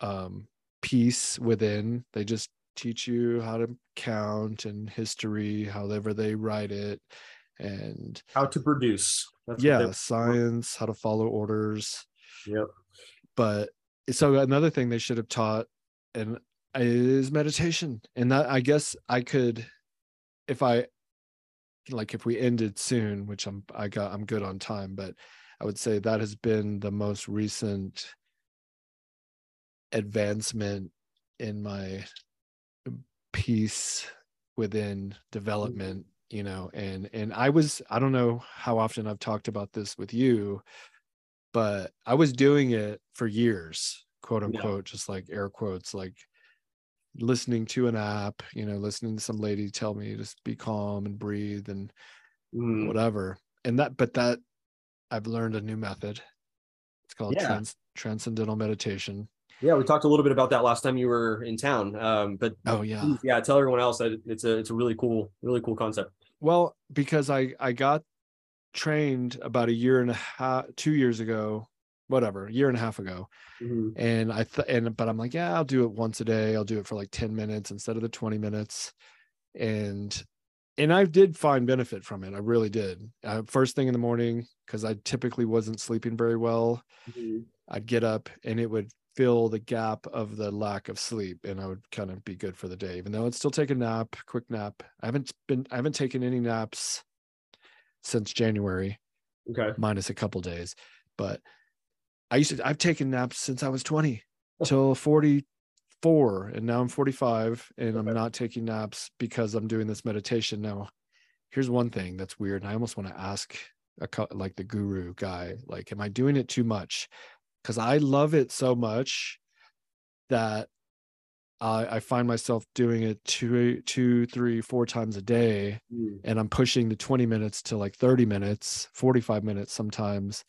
um, peace within. They just teach you how to count and history, however they write it, and how to produce. That's yeah, science, how to follow orders. Yep. But so another thing they should have taught, and is meditation and that i guess i could if i like if we ended soon which i'm i got i'm good on time but i would say that has been the most recent advancement in my peace within development you know and and i was i don't know how often i've talked about this with you but i was doing it for years quote unquote yeah. just like air quotes like listening to an app, you know, listening to some lady tell me just be calm and breathe and mm. whatever. And that, but that I've learned a new method. It's called yeah. trans, transcendental meditation. Yeah, we talked a little bit about that last time you were in town. Um, but oh yeah, yeah, tell everyone else that it's a it's a really cool, really cool concept. Well, because I I got trained about a year and a half, two years ago whatever a year and a half ago. Mm-hmm. and i th- and but i'm like yeah i'll do it once a day. I'll do it for like 10 minutes instead of the 20 minutes. And and i did find benefit from it. I really did. Uh, first thing in the morning because i typically wasn't sleeping very well mm-hmm. i'd get up and it would fill the gap of the lack of sleep and i would kind of be good for the day even though i'd still take a nap quick nap. I haven't been i haven't taken any naps since january okay. minus a couple days. But I used to, I've taken naps since I was 20 till 44, and now I'm 45, and I'm not taking naps because I'm doing this meditation. Now, here's one thing that's weird. And I almost want to ask a, like the guru guy, like, am I doing it too much? Because I love it so much that I, I find myself doing it two, two, three, four times a day, mm. and I'm pushing the 20 minutes to like 30 minutes, 45 minutes sometimes,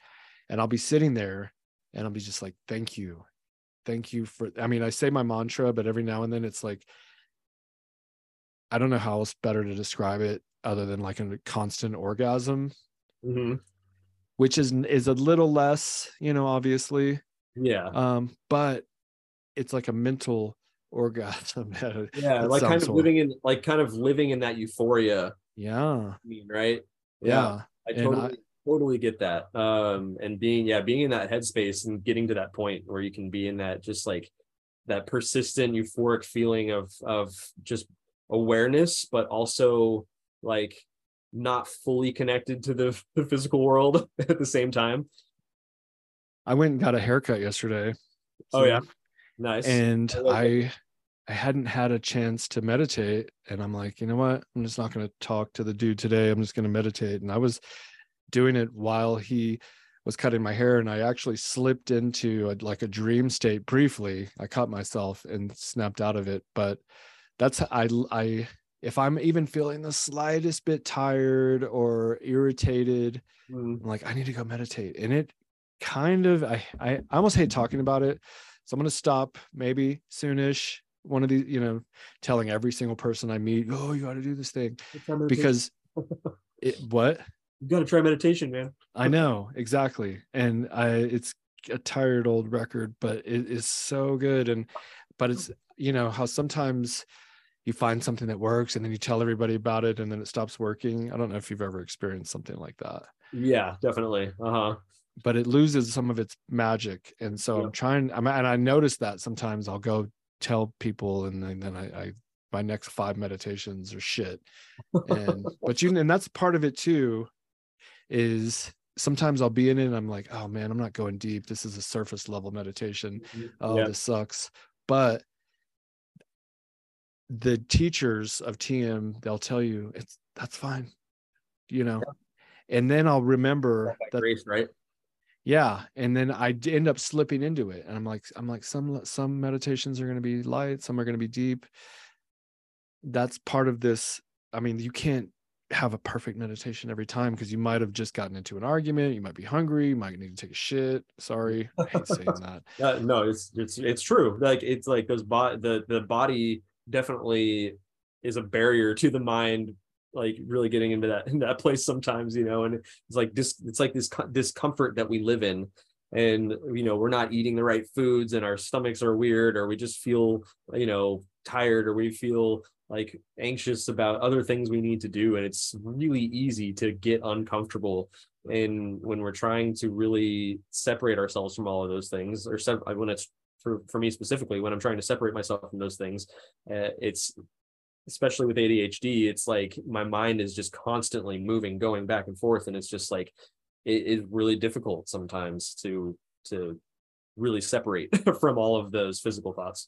and I'll be sitting there and I'll be just like, thank you. Thank you for, I mean, I say my mantra, but every now and then it's like, I don't know how else better to describe it other than like a constant orgasm, mm-hmm. which is, is a little less, you know, obviously. Yeah. Um, but it's like a mental orgasm. yeah. like kind of living in, like kind of living in that euphoria. Yeah. I mean, right. Yeah. yeah. I totally, totally get that um and being yeah being in that headspace and getting to that point where you can be in that just like that persistent euphoric feeling of of just awareness but also like not fully connected to the, the physical world at the same time. I went and got a haircut yesterday. So, oh yeah. Nice. And I, I I hadn't had a chance to meditate and I'm like, you know what? I'm just not going to talk to the dude today. I'm just going to meditate. And I was doing it while he was cutting my hair and I actually slipped into a, like a dream state briefly. I caught myself and snapped out of it, but that's I I if I'm even feeling the slightest bit tired or irritated, mm. I'm like I need to go meditate. And it kind of I I almost hate talking about it. So I'm going to stop maybe soonish one of these, you know, telling every single person I meet, "Oh, you got to do this thing." Because it what? You got to try meditation, man. I know, exactly. And I it's a tired old record, but it is so good and but it's you know how sometimes you find something that works and then you tell everybody about it and then it stops working. I don't know if you've ever experienced something like that. Yeah, definitely. Uh-huh but it loses some of its magic. And so yeah. I'm trying, I'm, and I notice that sometimes I'll go tell people, and then, then I, I, my next five meditations are shit. And, but you, and that's part of it too, is sometimes I'll be in it and I'm like, oh man, I'm not going deep. This is a surface level meditation. Mm-hmm. Oh, yeah. this sucks. But the teachers of TM, they'll tell you it's that's fine, you know. Yeah. And then I'll remember that grace, right? yeah and then i end up slipping into it and i'm like i'm like some some meditations are going to be light some are going to be deep that's part of this i mean you can't have a perfect meditation every time because you might have just gotten into an argument you might be hungry you might need to take a shit sorry i hate saying that. Uh, no it's it's it's true like it's like those body the the body definitely is a barrier to the mind like really getting into that in that place sometimes you know and it's like this it's like this discomfort that we live in and you know we're not eating the right foods and our stomachs are weird or we just feel you know tired or we feel like anxious about other things we need to do and it's really easy to get uncomfortable and when we're trying to really separate ourselves from all of those things or when it's for, for me specifically when i'm trying to separate myself from those things uh, it's especially with ADHD, it's like my mind is just constantly moving, going back and forth, and it's just like it is really difficult sometimes to to really separate from all of those physical thoughts.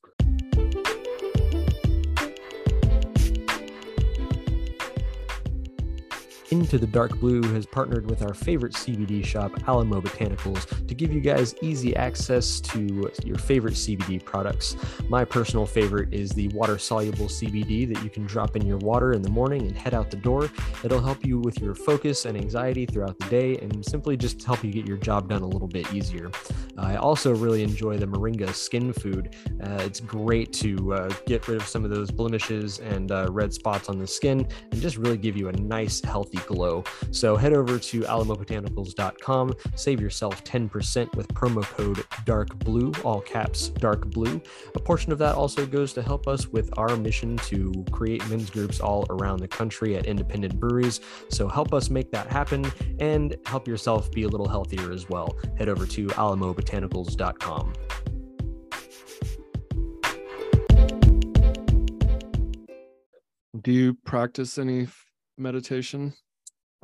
Into the Dark Blue has partnered with our favorite CBD shop, Alamo Botanicals, to give you guys easy access to your favorite CBD products. My personal favorite is the water soluble CBD that you can drop in your water in the morning and head out the door. It'll help you with your focus and anxiety throughout the day and simply just help you get your job done a little bit easier. I also really enjoy the Moringa skin food. Uh, it's great to uh, get rid of some of those blemishes and uh, red spots on the skin and just really give you a nice, healthy healthy glow. So head over to alamobotanicals.com, save yourself 10% with promo code dark blue, all caps dark blue. A portion of that also goes to help us with our mission to create men's groups all around the country at independent breweries. So help us make that happen and help yourself be a little healthier as well. Head over to alamobotanicals.com. Do you practice any meditation?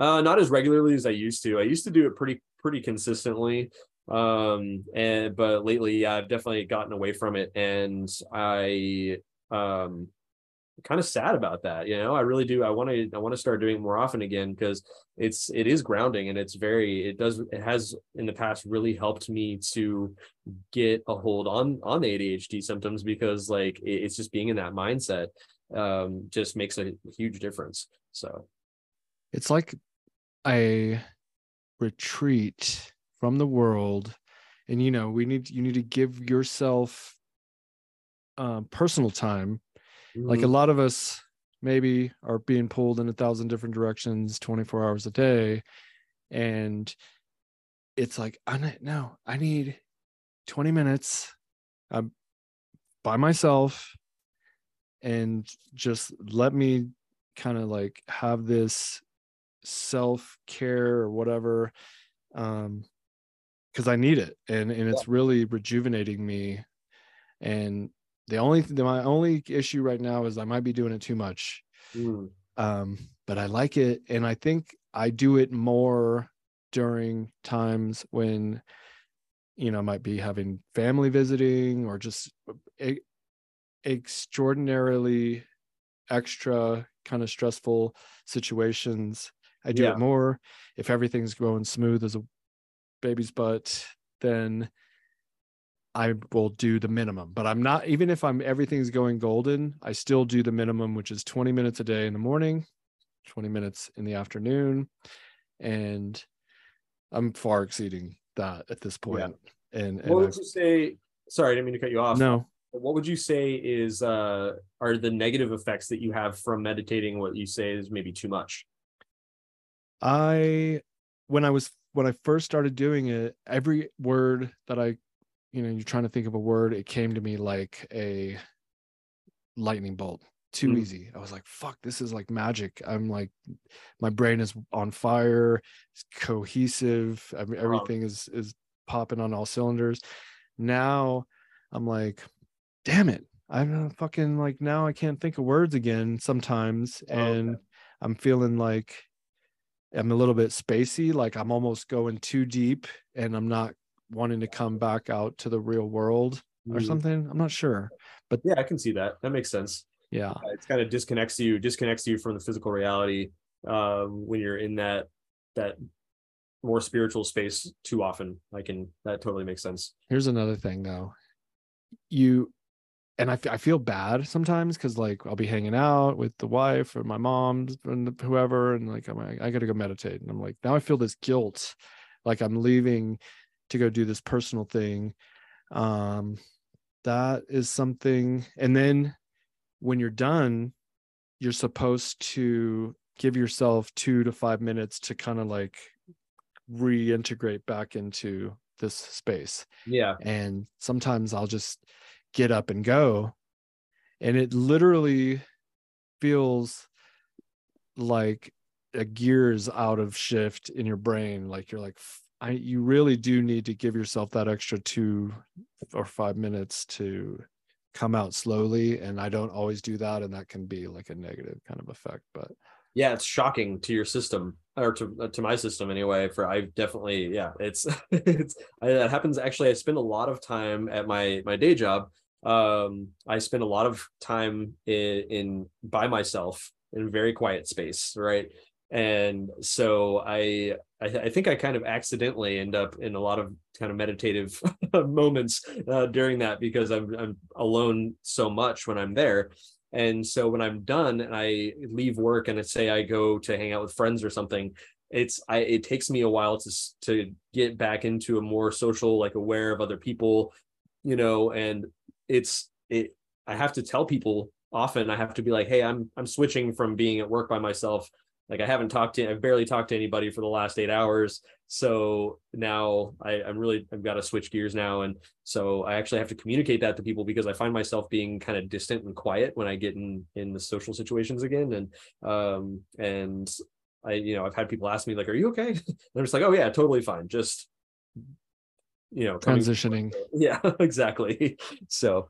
Uh, not as regularly as I used to. I used to do it pretty pretty consistently. Um, and but lately, I've definitely gotten away from it, and I um kind of sad about that you know i really do i want to i want to start doing it more often again because it's it is grounding and it's very it does it has in the past really helped me to get a hold on on the adhd symptoms because like it, it's just being in that mindset um just makes a huge difference so it's like a retreat from the world and you know we need you need to give yourself um, personal time mm-hmm. like a mm-hmm. lot of us maybe are being pulled in a thousand different directions 24 hours a day and it's like i need no i need 20 minutes i'm by myself and just let me kind of like have this self care or whatever um because i need it and and it's yeah. really rejuvenating me and the only my only issue right now is i might be doing it too much mm. um, but I like it, and I think I do it more during times when you know I might be having family visiting or just a, extraordinarily extra kind of stressful situations i do yeah. it more if everything's going smooth as a baby's butt then i will do the minimum but i'm not even if i'm everything's going golden i still do the minimum which is 20 minutes a day in the morning 20 minutes in the afternoon and i'm far exceeding that at this point. Yeah. And, and what would I've, you say sorry i didn't mean to cut you off no what would you say is uh are the negative effects that you have from meditating what you say is maybe too much i when i was when i first started doing it every word that i you know you're trying to think of a word it came to me like a lightning bolt too mm. easy i was like fuck this is like magic i'm like my brain is on fire it's cohesive I mean, everything is is popping on all cylinders now i'm like damn it i'm fucking like now i can't think of words again sometimes oh, and okay. i'm feeling like i'm a little bit spacey like i'm almost going too deep and i'm not wanting to come back out to the real world or mm. something. I'm not sure but yeah i can see that. That makes sense. Yeah. Uh, it kind of disconnects you disconnects you from the physical reality um, when you're in that that more spiritual space too often. I can that totally makes sense. Here's another thing though. You and I, I feel bad sometimes because like I'll be hanging out with the wife or my mom and whoever, and like I'm like, I gotta go meditate, and I'm like now I feel this guilt, like I'm leaving to go do this personal thing. Um, that is something, and then when you're done, you're supposed to give yourself two to five minutes to kind of like reintegrate back into this space. Yeah. And sometimes I'll just get up and go. And it literally feels like a gears out of shift in your brain. Like you're like, I, you really do need to give yourself that extra two or five minutes to come out slowly and i don't always do that and that can be like a negative kind of effect but yeah it's shocking to your system or to uh, to my system anyway for i've definitely yeah it's it's I, that happens actually i spend a lot of time at my my day job um i spend a lot of time in, in by myself in a very quiet space right? And so I, I, I think I kind of accidentally end up in a lot of kind of meditative moments uh, during that because I'm I'm alone so much when I'm there, and so when I'm done and I leave work and I say I go to hang out with friends or something, it's I it takes me a while to to get back into a more social like aware of other people, you know, and it's it I have to tell people often I have to be like, hey, I'm I'm switching from being at work by myself like I haven't talked to, I've barely talked to anybody for the last eight hours. So now I, I'm really, I've got to switch gears now. And so I actually have to communicate that to people because I find myself being kind of distant and quiet when I get in, in the social situations again. And, um, and I, you know, I've had people ask me like, are you okay? And I'm just like, oh yeah, totally fine. Just, you know, transitioning. Yeah, exactly. So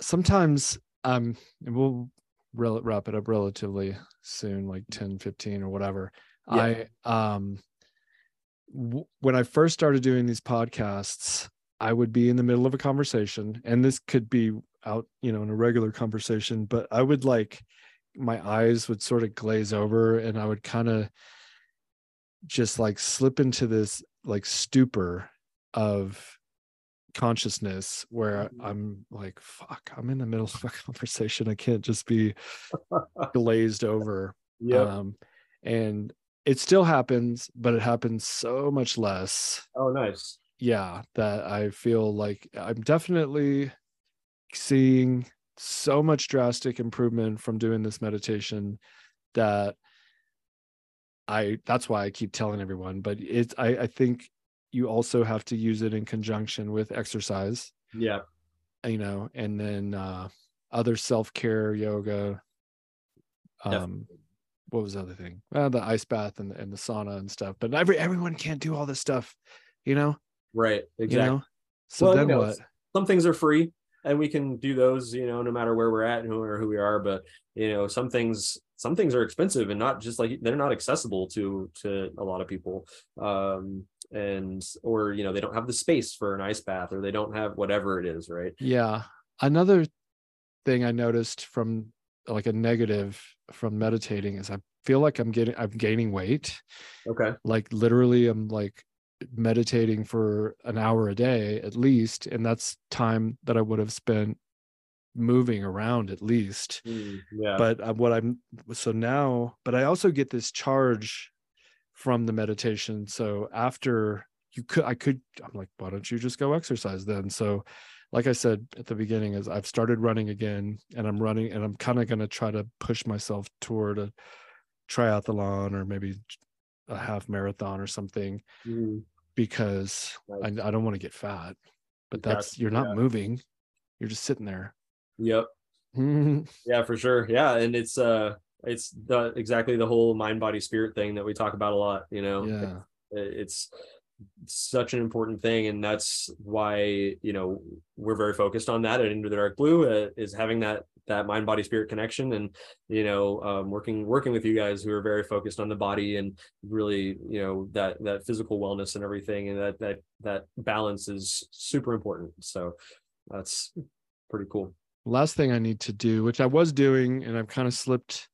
sometimes, um, we'll wrap it up relatively soon like 10 15 or whatever yeah. i um w- when i first started doing these podcasts i would be in the middle of a conversation and this could be out you know in a regular conversation but i would like my eyes would sort of glaze over and i would kind of just like slip into this like stupor of consciousness where mm-hmm. I'm like, fuck, I'm in the middle of a conversation. I can't just be glazed over. Yeah. Um, and it still happens, but it happens so much less. Oh, nice. Yeah, that I feel like I'm definitely seeing so much drastic improvement from doing this meditation that I that's why I keep telling everyone. But it's I, I think you also have to use it in conjunction with exercise. Yeah. You know, and then uh other self-care yoga. Um Definitely. what was the other thing? Well, the ice bath and, and the sauna and stuff. But every everyone can't do all this stuff, you know? Right. Exactly. You know? So well, then you know, what? Some things are free and we can do those, you know, no matter where we're at and who or who we are. But you know, some things some things are expensive and not just like they're not accessible to to a lot of people um and or you know they don't have the space for an ice bath or they don't have whatever it is right? Yeah. Another thing i noticed from like a negative from meditating is i feel like i'm getting i'm gaining weight. Okay. Like literally i'm like meditating for an hour a day at least and that's time that i would have spent moving around at least. Mm, yeah. But uh, what i'm so now but i also get this charge from the meditation. So after you could i could i'm like why don't you just go exercise then? So like i said at the beginning is i've started running again and i'm running and i'm kind of going to try to push myself toward a triathlon or maybe a half marathon or something mm. because. I, I, don't want to get fat. But that's you're not yeah. moving. You're just sitting there Yep. yeah, for sure. Yeah, and it's uh it's the exactly the whole mind body spirit thing that we talk about a lot, you know. Yeah. It, it's such an important thing and that's why you know we're very focused on that at into the dark blue uh, is having that that mind body spirit connection and you know um, working working with you guys who are very focused on the body and really you know that that physical wellness and everything and that that that balance is super important so that's pretty cool last thing I need to do, which I was doing and I've kind of slipped,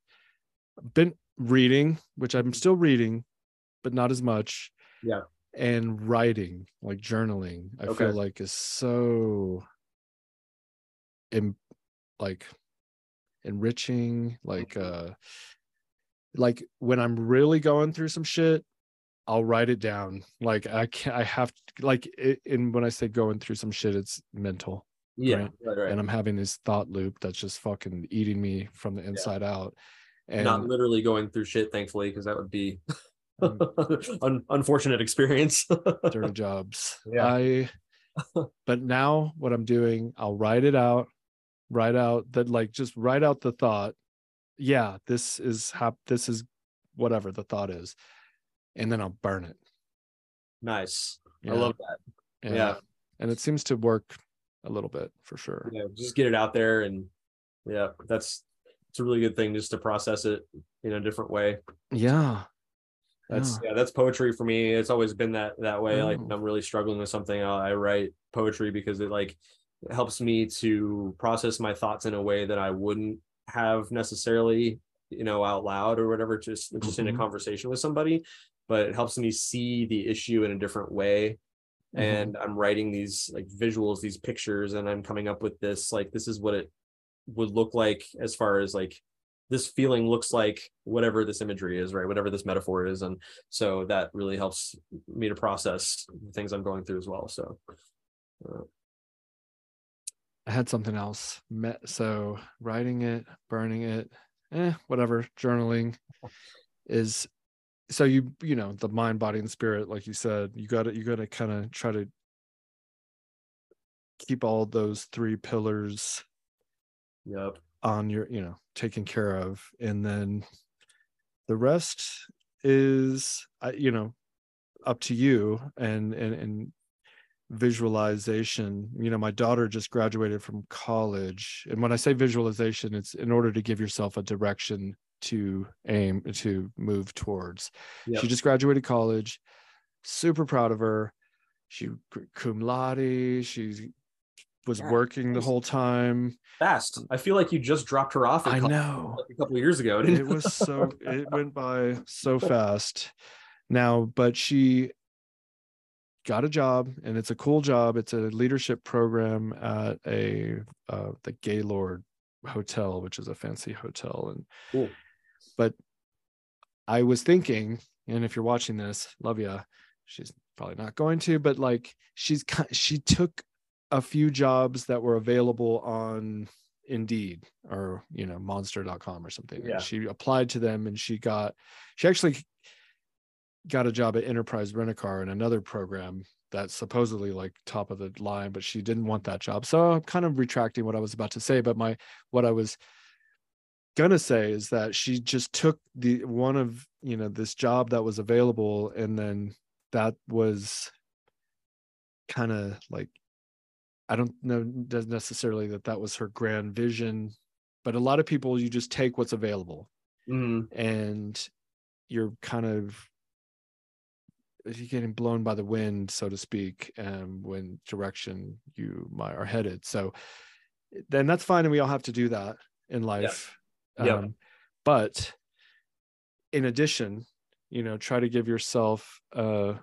been reading, which I'm still reading, but not as much. Yeah. And writing, like journaling, I okay. feel like is so in like enriching, like mm-hmm. uh like when I'm really going through some shit, I'll write it down. Like I can't I have to like it, and when I say going through some shit, it's mental yeah right? Right, right. and i'm having this thought loop that's just fucking eating me from the inside yeah. out and not literally going through shit thankfully because that would be un- unfortunate experience dirty jobs yeah i but now what i'm doing i'll write it out write out that like just write out the thought yeah this is hap- this is whatever the thought is and then i'll burn it nice yeah. i love that yeah. yeah and it seems to work a little bit for sure. Yeah, just get it out there and yeah, that's it's a really good thing just to process it in a different way. Yeah. That's yeah, yeah that's poetry for me. It's always been that that way. Oh. Like I'm really struggling with something, I write poetry because it like it helps me to process my thoughts in a way that I wouldn't have necessarily, you know, out loud or whatever, just just mm-hmm. in a mm-hmm. conversation with somebody. But it helps me see the issue in a different way mm-hmm. and i'm writing these like visuals these pictures and i'm coming up with this like this is what it would look like as far as like this feeling looks like whatever this imagery is right? Whatever this metaphor is and so that really helps me to process the things i'm going through as well so uh, i had something else. Met so writing it burning it eh whatever journaling is so you you know the mind body and spirit like you said you got to you got to kind of try to keep all those three pillars yep on your you know taken care of and then the rest is uh, you know up to you and and and visualization. You know my daughter just graduated from college and when i say visualization it's in order to give yourself a direction to aim to move towards. Yep. She just graduated college. Super proud of her. She cum laude. She was yeah, working the whole time. Fast. I feel like you just dropped her off. I know. Like a couple years ago. It was so. it went by so fast. Now, but she got a job, and it's a cool job. It's a leadership program at a uh, the Gaylord Hotel, which is a fancy hotel, and cool but I was thinking, and if you're watching this, love you. She's probably not going to, but like she's she took a few jobs that were available on Indeed or you know monster.com or something. Yeah. she applied to them and she got she actually got a job at Enterprise Rent a Car in another program that's supposedly like top of the line, but she didn't want that job. So I'm kind of retracting what I was about to say, but my what I was gonna say is that she just took the one of you know this job that was available and then that was kind of like i don't know necessarily that that was her grand vision but a lot of people you just take what's available Mhm. and you're kind of you're getting blown by the wind, so to speak, um, when direction you might are headed. So then that's fine, and we all have to do that in life. Yeah. Um, but in addition, you know, try to give yourself a, a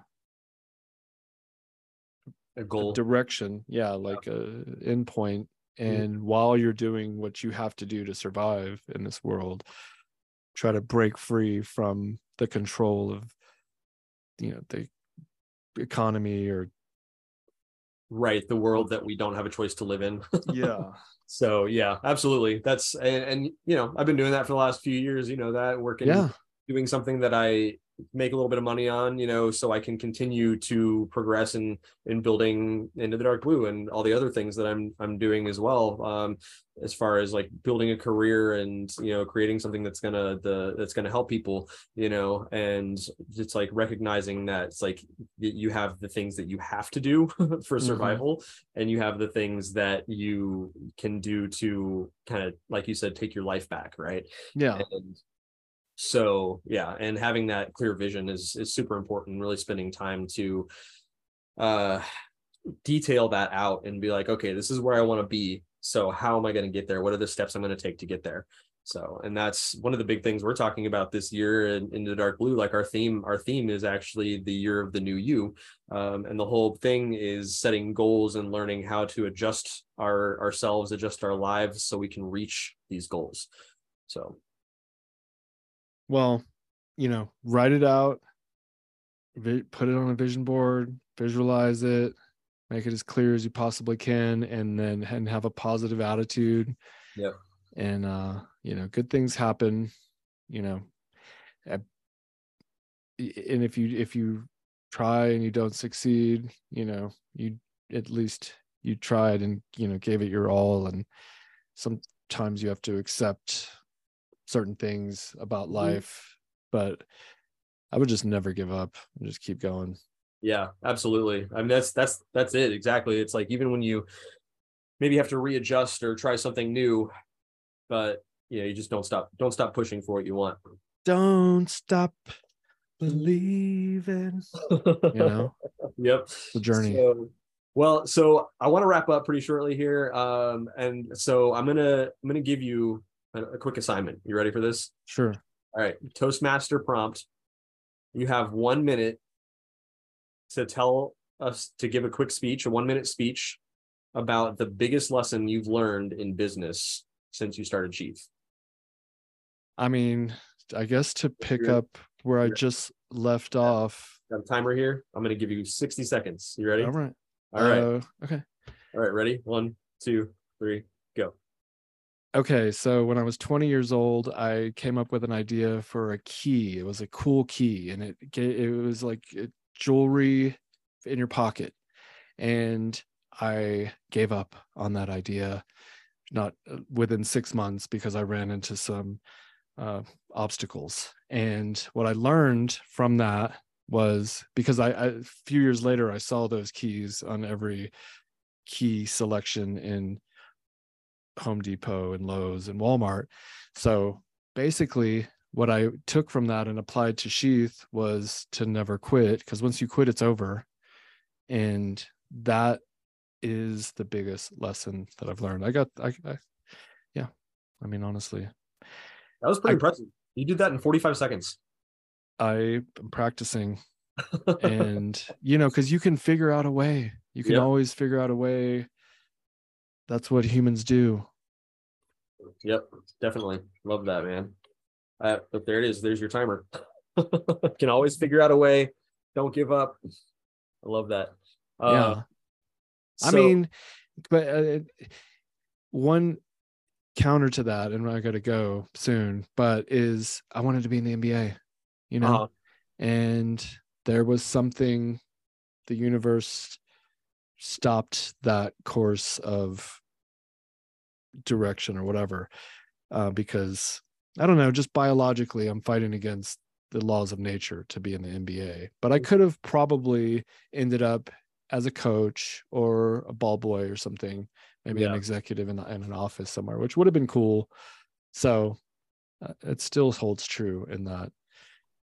a goal. direction, yeah, like a endpoint. And while you're doing what you have to do to survive in this world, try to break free from the control of you know the economy or right the world that we don't have a choice to live in yeah so yeah absolutely. That's and, and you know i've been doing that for the last few years you know that working yeah. doing something that i make a little bit of money on you know so i can continue to progress in in building into the dark blue and all the other things that i'm i'm doing as well um as far as like building a career and you know creating something that's gonna the that's gonna help people you know and it's like recognizing that it's like you have the things that you have to do for Mhm. survival and you have the things that you can do to kind of like you said take your life back right yeah and so yeah and having that clear vision is is super important really spending time to uh detail that out and be like okay this is where i want to be. So how am i going to get there? What are the steps i'm going to take to get there? So and that's one of the big things we're talking about this year in, in the dark blue. Like our theme our theme is actually the year of the new you. Um, and the whole thing is setting goals and learning how to adjust our ourselves adjust our lives so we can reach these goals. So well you know write it out vi- put it on a vision board visualize it make it as clear as you possibly can and then and have a positive attitude Yep. and uh you know good things happen you know and if you if you try and you don't succeed you know you at least you tried and you know gave it your all and sometimes you have to accept certain things about Mhm. life but i would just never give up and just keep going Yeah, absolutely. I mean, that's that's that's it exactly. It's like even when you maybe have to readjust or try something new, but yeah, you just don't stop. Don't stop pushing for what you want. don't stop believing you know yep. the journey So, well, so I want to wrap up pretty shortly here, um, and so I'm gonna I'm gonna give you a, a quick assignment. You ready for this? sure All right, Toastmaster prompt. You have one minute to tell us to give a quick speech, a one minute speech about the biggest lesson you've learned in business since you started Sheath. i mean i guess to pick You're- up where i just left off Got a timer here. I'm going to give you 60 seconds. You ready? all right All right. Uh, okay All right. Ready? One, two, three, go. Okay, so when I was 20 years old, I came up with an idea for a key. It was a cool key, and it it was like uh, jewelry in your pocket. And I gave up on that idea, not uh, within six months because I ran into some uh, obstacles. And what I learned from that was because I, I a few years later I saw those keys on every key selection in Home Depot and Lowe's and Walmart. So basically, what I took from that and applied to Sheath was to never quit because once you quit, it's over. And that is the biggest lesson that I've learned. I got, I, I yeah, I mean, honestly, That was pretty I- impressive. You did that in 45 seconds. I am practicing and, you know, because you can figure out a way, you can always figure out a way. That's what humans do. Yep, definitely. Love that, man. Uh, but there it is. There's your timer. Can always figure out a way. Don't give up. I love that. Uh, yeah. I so- mean, but uh, one counter to that, and I got to go soon, but is I wanted to be in the NBA, you know, uh-huh. and there was something, the universe stopped that course of direction or whatever, uh, because I don't know, just biologically, I'm fighting against the laws of nature to be in the NBA, but I could have probably ended up as a coach or a ball boy or something, maybe an executive in, in an office somewhere, which would have been cool. So uh, it still holds true in that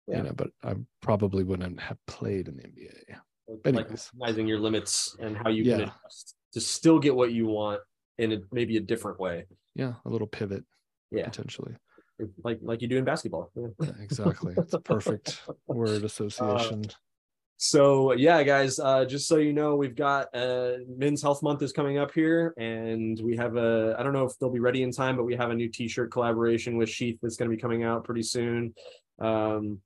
Yeah. you know but i probably wouldn't have played in the nba like recognizing your limits and how you Yeah. can adjust to still get what you want in a, maybe a different way. yeah a little pivot Yeah, potentially like like you do in basketball. Yeah. Exactly it's a perfect word association So yeah, guys, uh, just so you know, we've got uh, Men's Health Month is coming up here, and we have a I don't know if they'll be ready in time, but we have a new T-shirt collaboration with Sheath that's going to be coming out pretty soon. Um,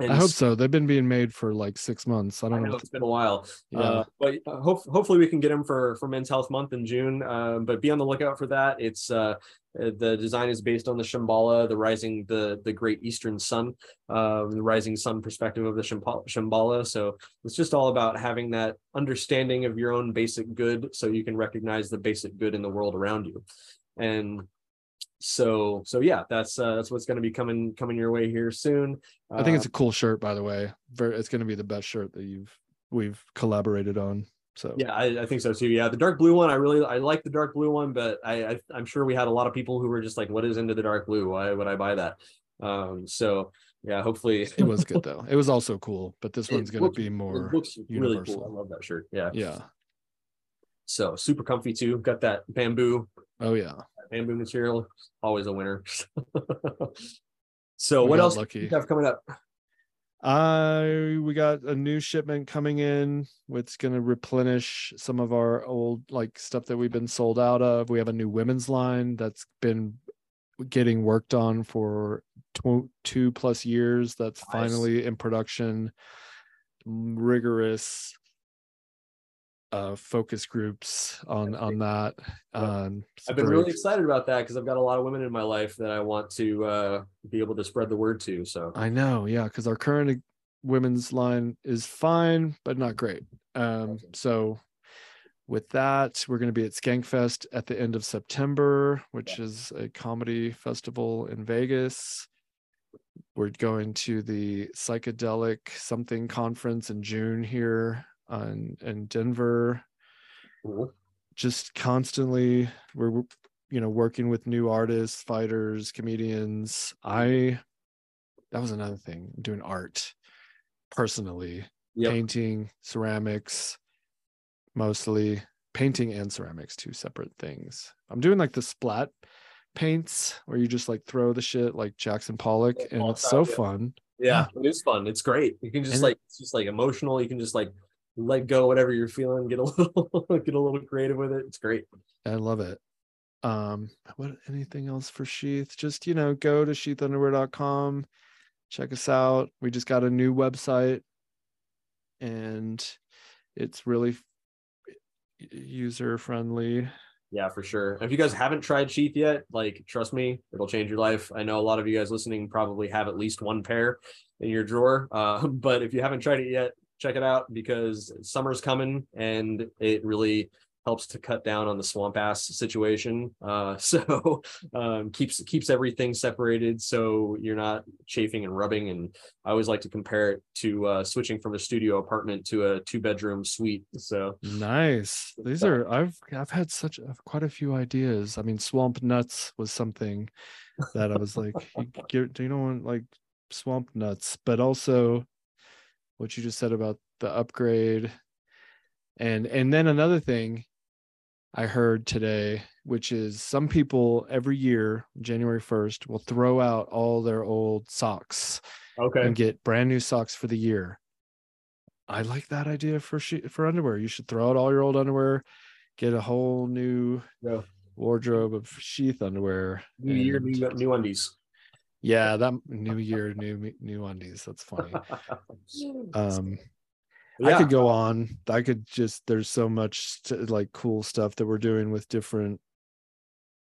and i hope so they've been being made for like six months i I don't know know it's been a while, Yeah. uh, but uh, hope, hopefully we can get them for for Men's Health Month in June. Um, but be on the lookout for that. It's uh, uh, the design is based on the Shambhala, the rising, the the Great Eastern Sun, um, the rising sun perspective of the. Shambhala. So it's just all about having that understanding of your own basic good, so you can recognize the basic good in the world around you, and so so yeah, that's uh, that's what's going to be coming coming your way here soon. i think it's Uh, a cool shirt by the way it's going to be the best shirt that you've we've collaborated on so Yeah, I, I think so too. Yeah, the dark blue one, I really I like the dark blue one, but I, I I'm sure we had a lot of people who were just like, "What is into the dark blue? Why would I buy that?" Um, so yeah, hopefully it was good though it was also cool but this one's going to be more really universal. cool. I love that shirt. Yeah, yeah so super comfy too. Got that bamboo oh yeah bamboo material, always a winner. so We what else lucky. do you have coming up? I we got a new shipment coming in. It's going to replenish some of our old like stuff that we've been sold out of. We have a new women's line that's been getting worked on for tw- two plus years. That's Nice. finally in production. Rigorous uh focus groups on on that. Um, I've been really excited about that because I've got a lot of women in my life that I want to uh, be able to spread the word to. So I know, yeah, because our current women's line is fine, but not great. Um, so with that, we're going to be at Skankfest at the end of September, which is a comedy festival in Vegas. We're going to the psychedelic something conference in June here on in Denver. cool. Just constantly, we're you know working with new artists, fighters, comedians. I that was another thing doing art personally Yep. painting ceramics mostly painting and ceramics two separate things i'm doing like the splat paints where you just like throw the shit like jackson pollock Yeah, and all it's so yeah. fun Yeah, it is fun. It's great. You can just And- like it's just like emotional. You can just like let go whatever you're feeling, get a little get a little creative with it. It's great. i love it um what anything else for sheath just you know go to sheathunderwear.com check us out we just got a new website and it's really user friendly Yeah, for sure. If you guys haven't tried Sheath yet, like trust me, it'll change your life. I know a lot of you guys listening probably have at least one pair in your drawer. Uh, but if you haven't tried it yet, check it out because summer's coming and it really helps to cut down on the swamp ass situation. Uh, so um, keeps keeps everything separated so you're not chafing and rubbing. And I always like to compare it to uh, switching from a studio apartment to a two bedroom suite. So Nice. These are I've I've had such a, quite a few ideas. I mean, swamp nuts was something that I was like, do you know want like swamp nuts, but also what you just said about the upgrade, and and then another thing I heard today, which is some people every year January first will throw out all their old socks okay, and get brand new socks for the year. I like that idea for she- for underwear. You should throw out all your old underwear, get a whole new Yeah. wardrobe of sheath underwear. new year, new, new undies. Yeah, that new year, new new undies. That's funny. Um, I could go on. I could just. There's so much to, like cool stuff that we're doing with different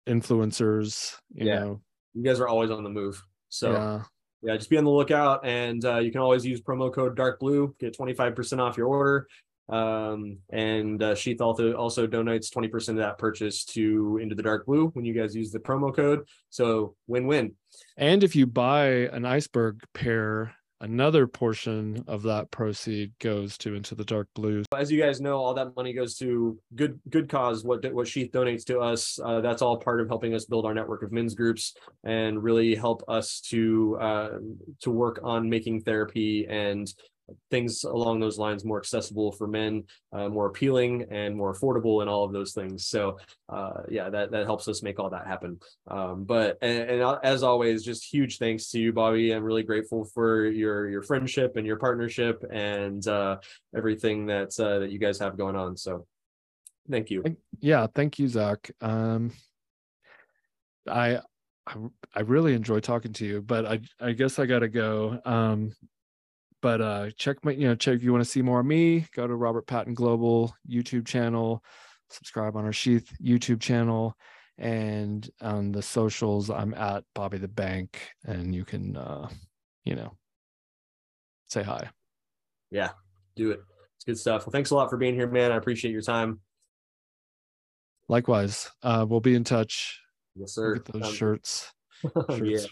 influencers. You Yeah. know, you guys are always on the move. So yeah, yeah, just be on the lookout. And uh, you can always use promo code dark blue, get 25% off your order. Um, and uh, Sheath also also donates 20% of that purchase to into the dark blue when you guys use the promo code. So win-win. and if you buy an iceberg pair another portion of that proceed goes to into the dark blue as you guys know all that money goes to good good cause what what sheath donates to us uh, that's all part of helping us build our network of men's groups and really help us to uh, to work on making therapy and things along those lines more accessible for men, uh, more appealing and more affordable, and all of those things. So, uh, yeah, that that helps us make all that happen. Um, but and, and, as always, just huge thanks to you, Bobby. I'm really grateful for your your friendship and your partnership and uh, everything that uh, that you guys have going on. So, thank you. Yeah, thank you, Zach. Um, I I really enjoy talking to you, but I I guess I gotta go. Um, but uh check my you know check if you want to see more of me go to robert patton global youtube channel subscribe on our sheath youtube channel and on the socials i'm at bobby the bank and you can uh you know say hi. Yeah do it. It's good stuff. Well thanks a lot for being here man. I appreciate your time. Likewise. Uh we'll be in touch. Yes sir. we'll get those um, shirts, shirts yeah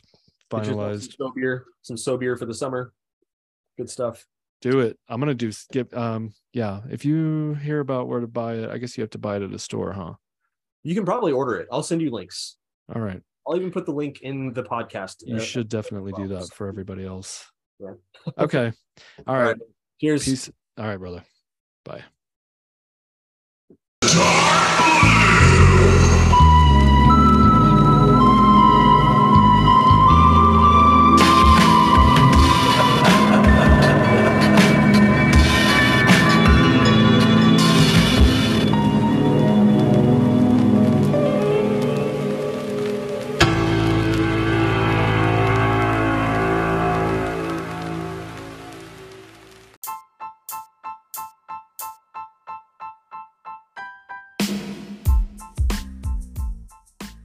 finalized. some beer some SOBEER for the summer good stuff. Do it. I'm gonna do skip um yeah if you hear about where to buy it i guess you have to buy it at a store huh? You can probably order it. I'll send you links. All right. I'll even put the link in the podcast you uh, should definitely do that for everybody else. Yeah. Okay. All right. all right. Cheers. Peace. all right brother. Bye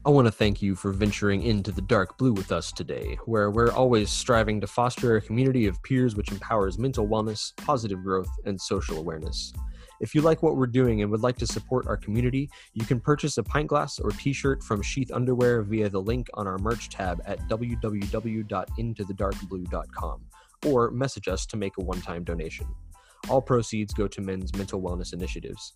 I want to thank you for venturing into the dark blue with us today, where we're always striving to foster a community of peers which empowers mental wellness, positive growth, and social awareness. If you like what we're doing and would like to support our community, you can purchase a pint glass or t shirt from Sheath Underwear via the link on our merch tab at www.intothedarkblue.com or message us to make a one time donation. All proceeds go to men's mental wellness initiatives.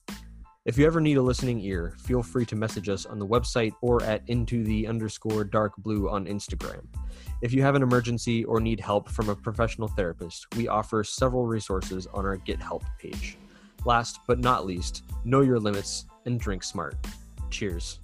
If you ever need a listening ear, feel free to message us on the website or at into the underscore dark blue on Instagram. If you have an emergency or need help from a professional therapist, we offer several resources on our Get Help page. Last but not least, know your limits and drink smart. Cheers.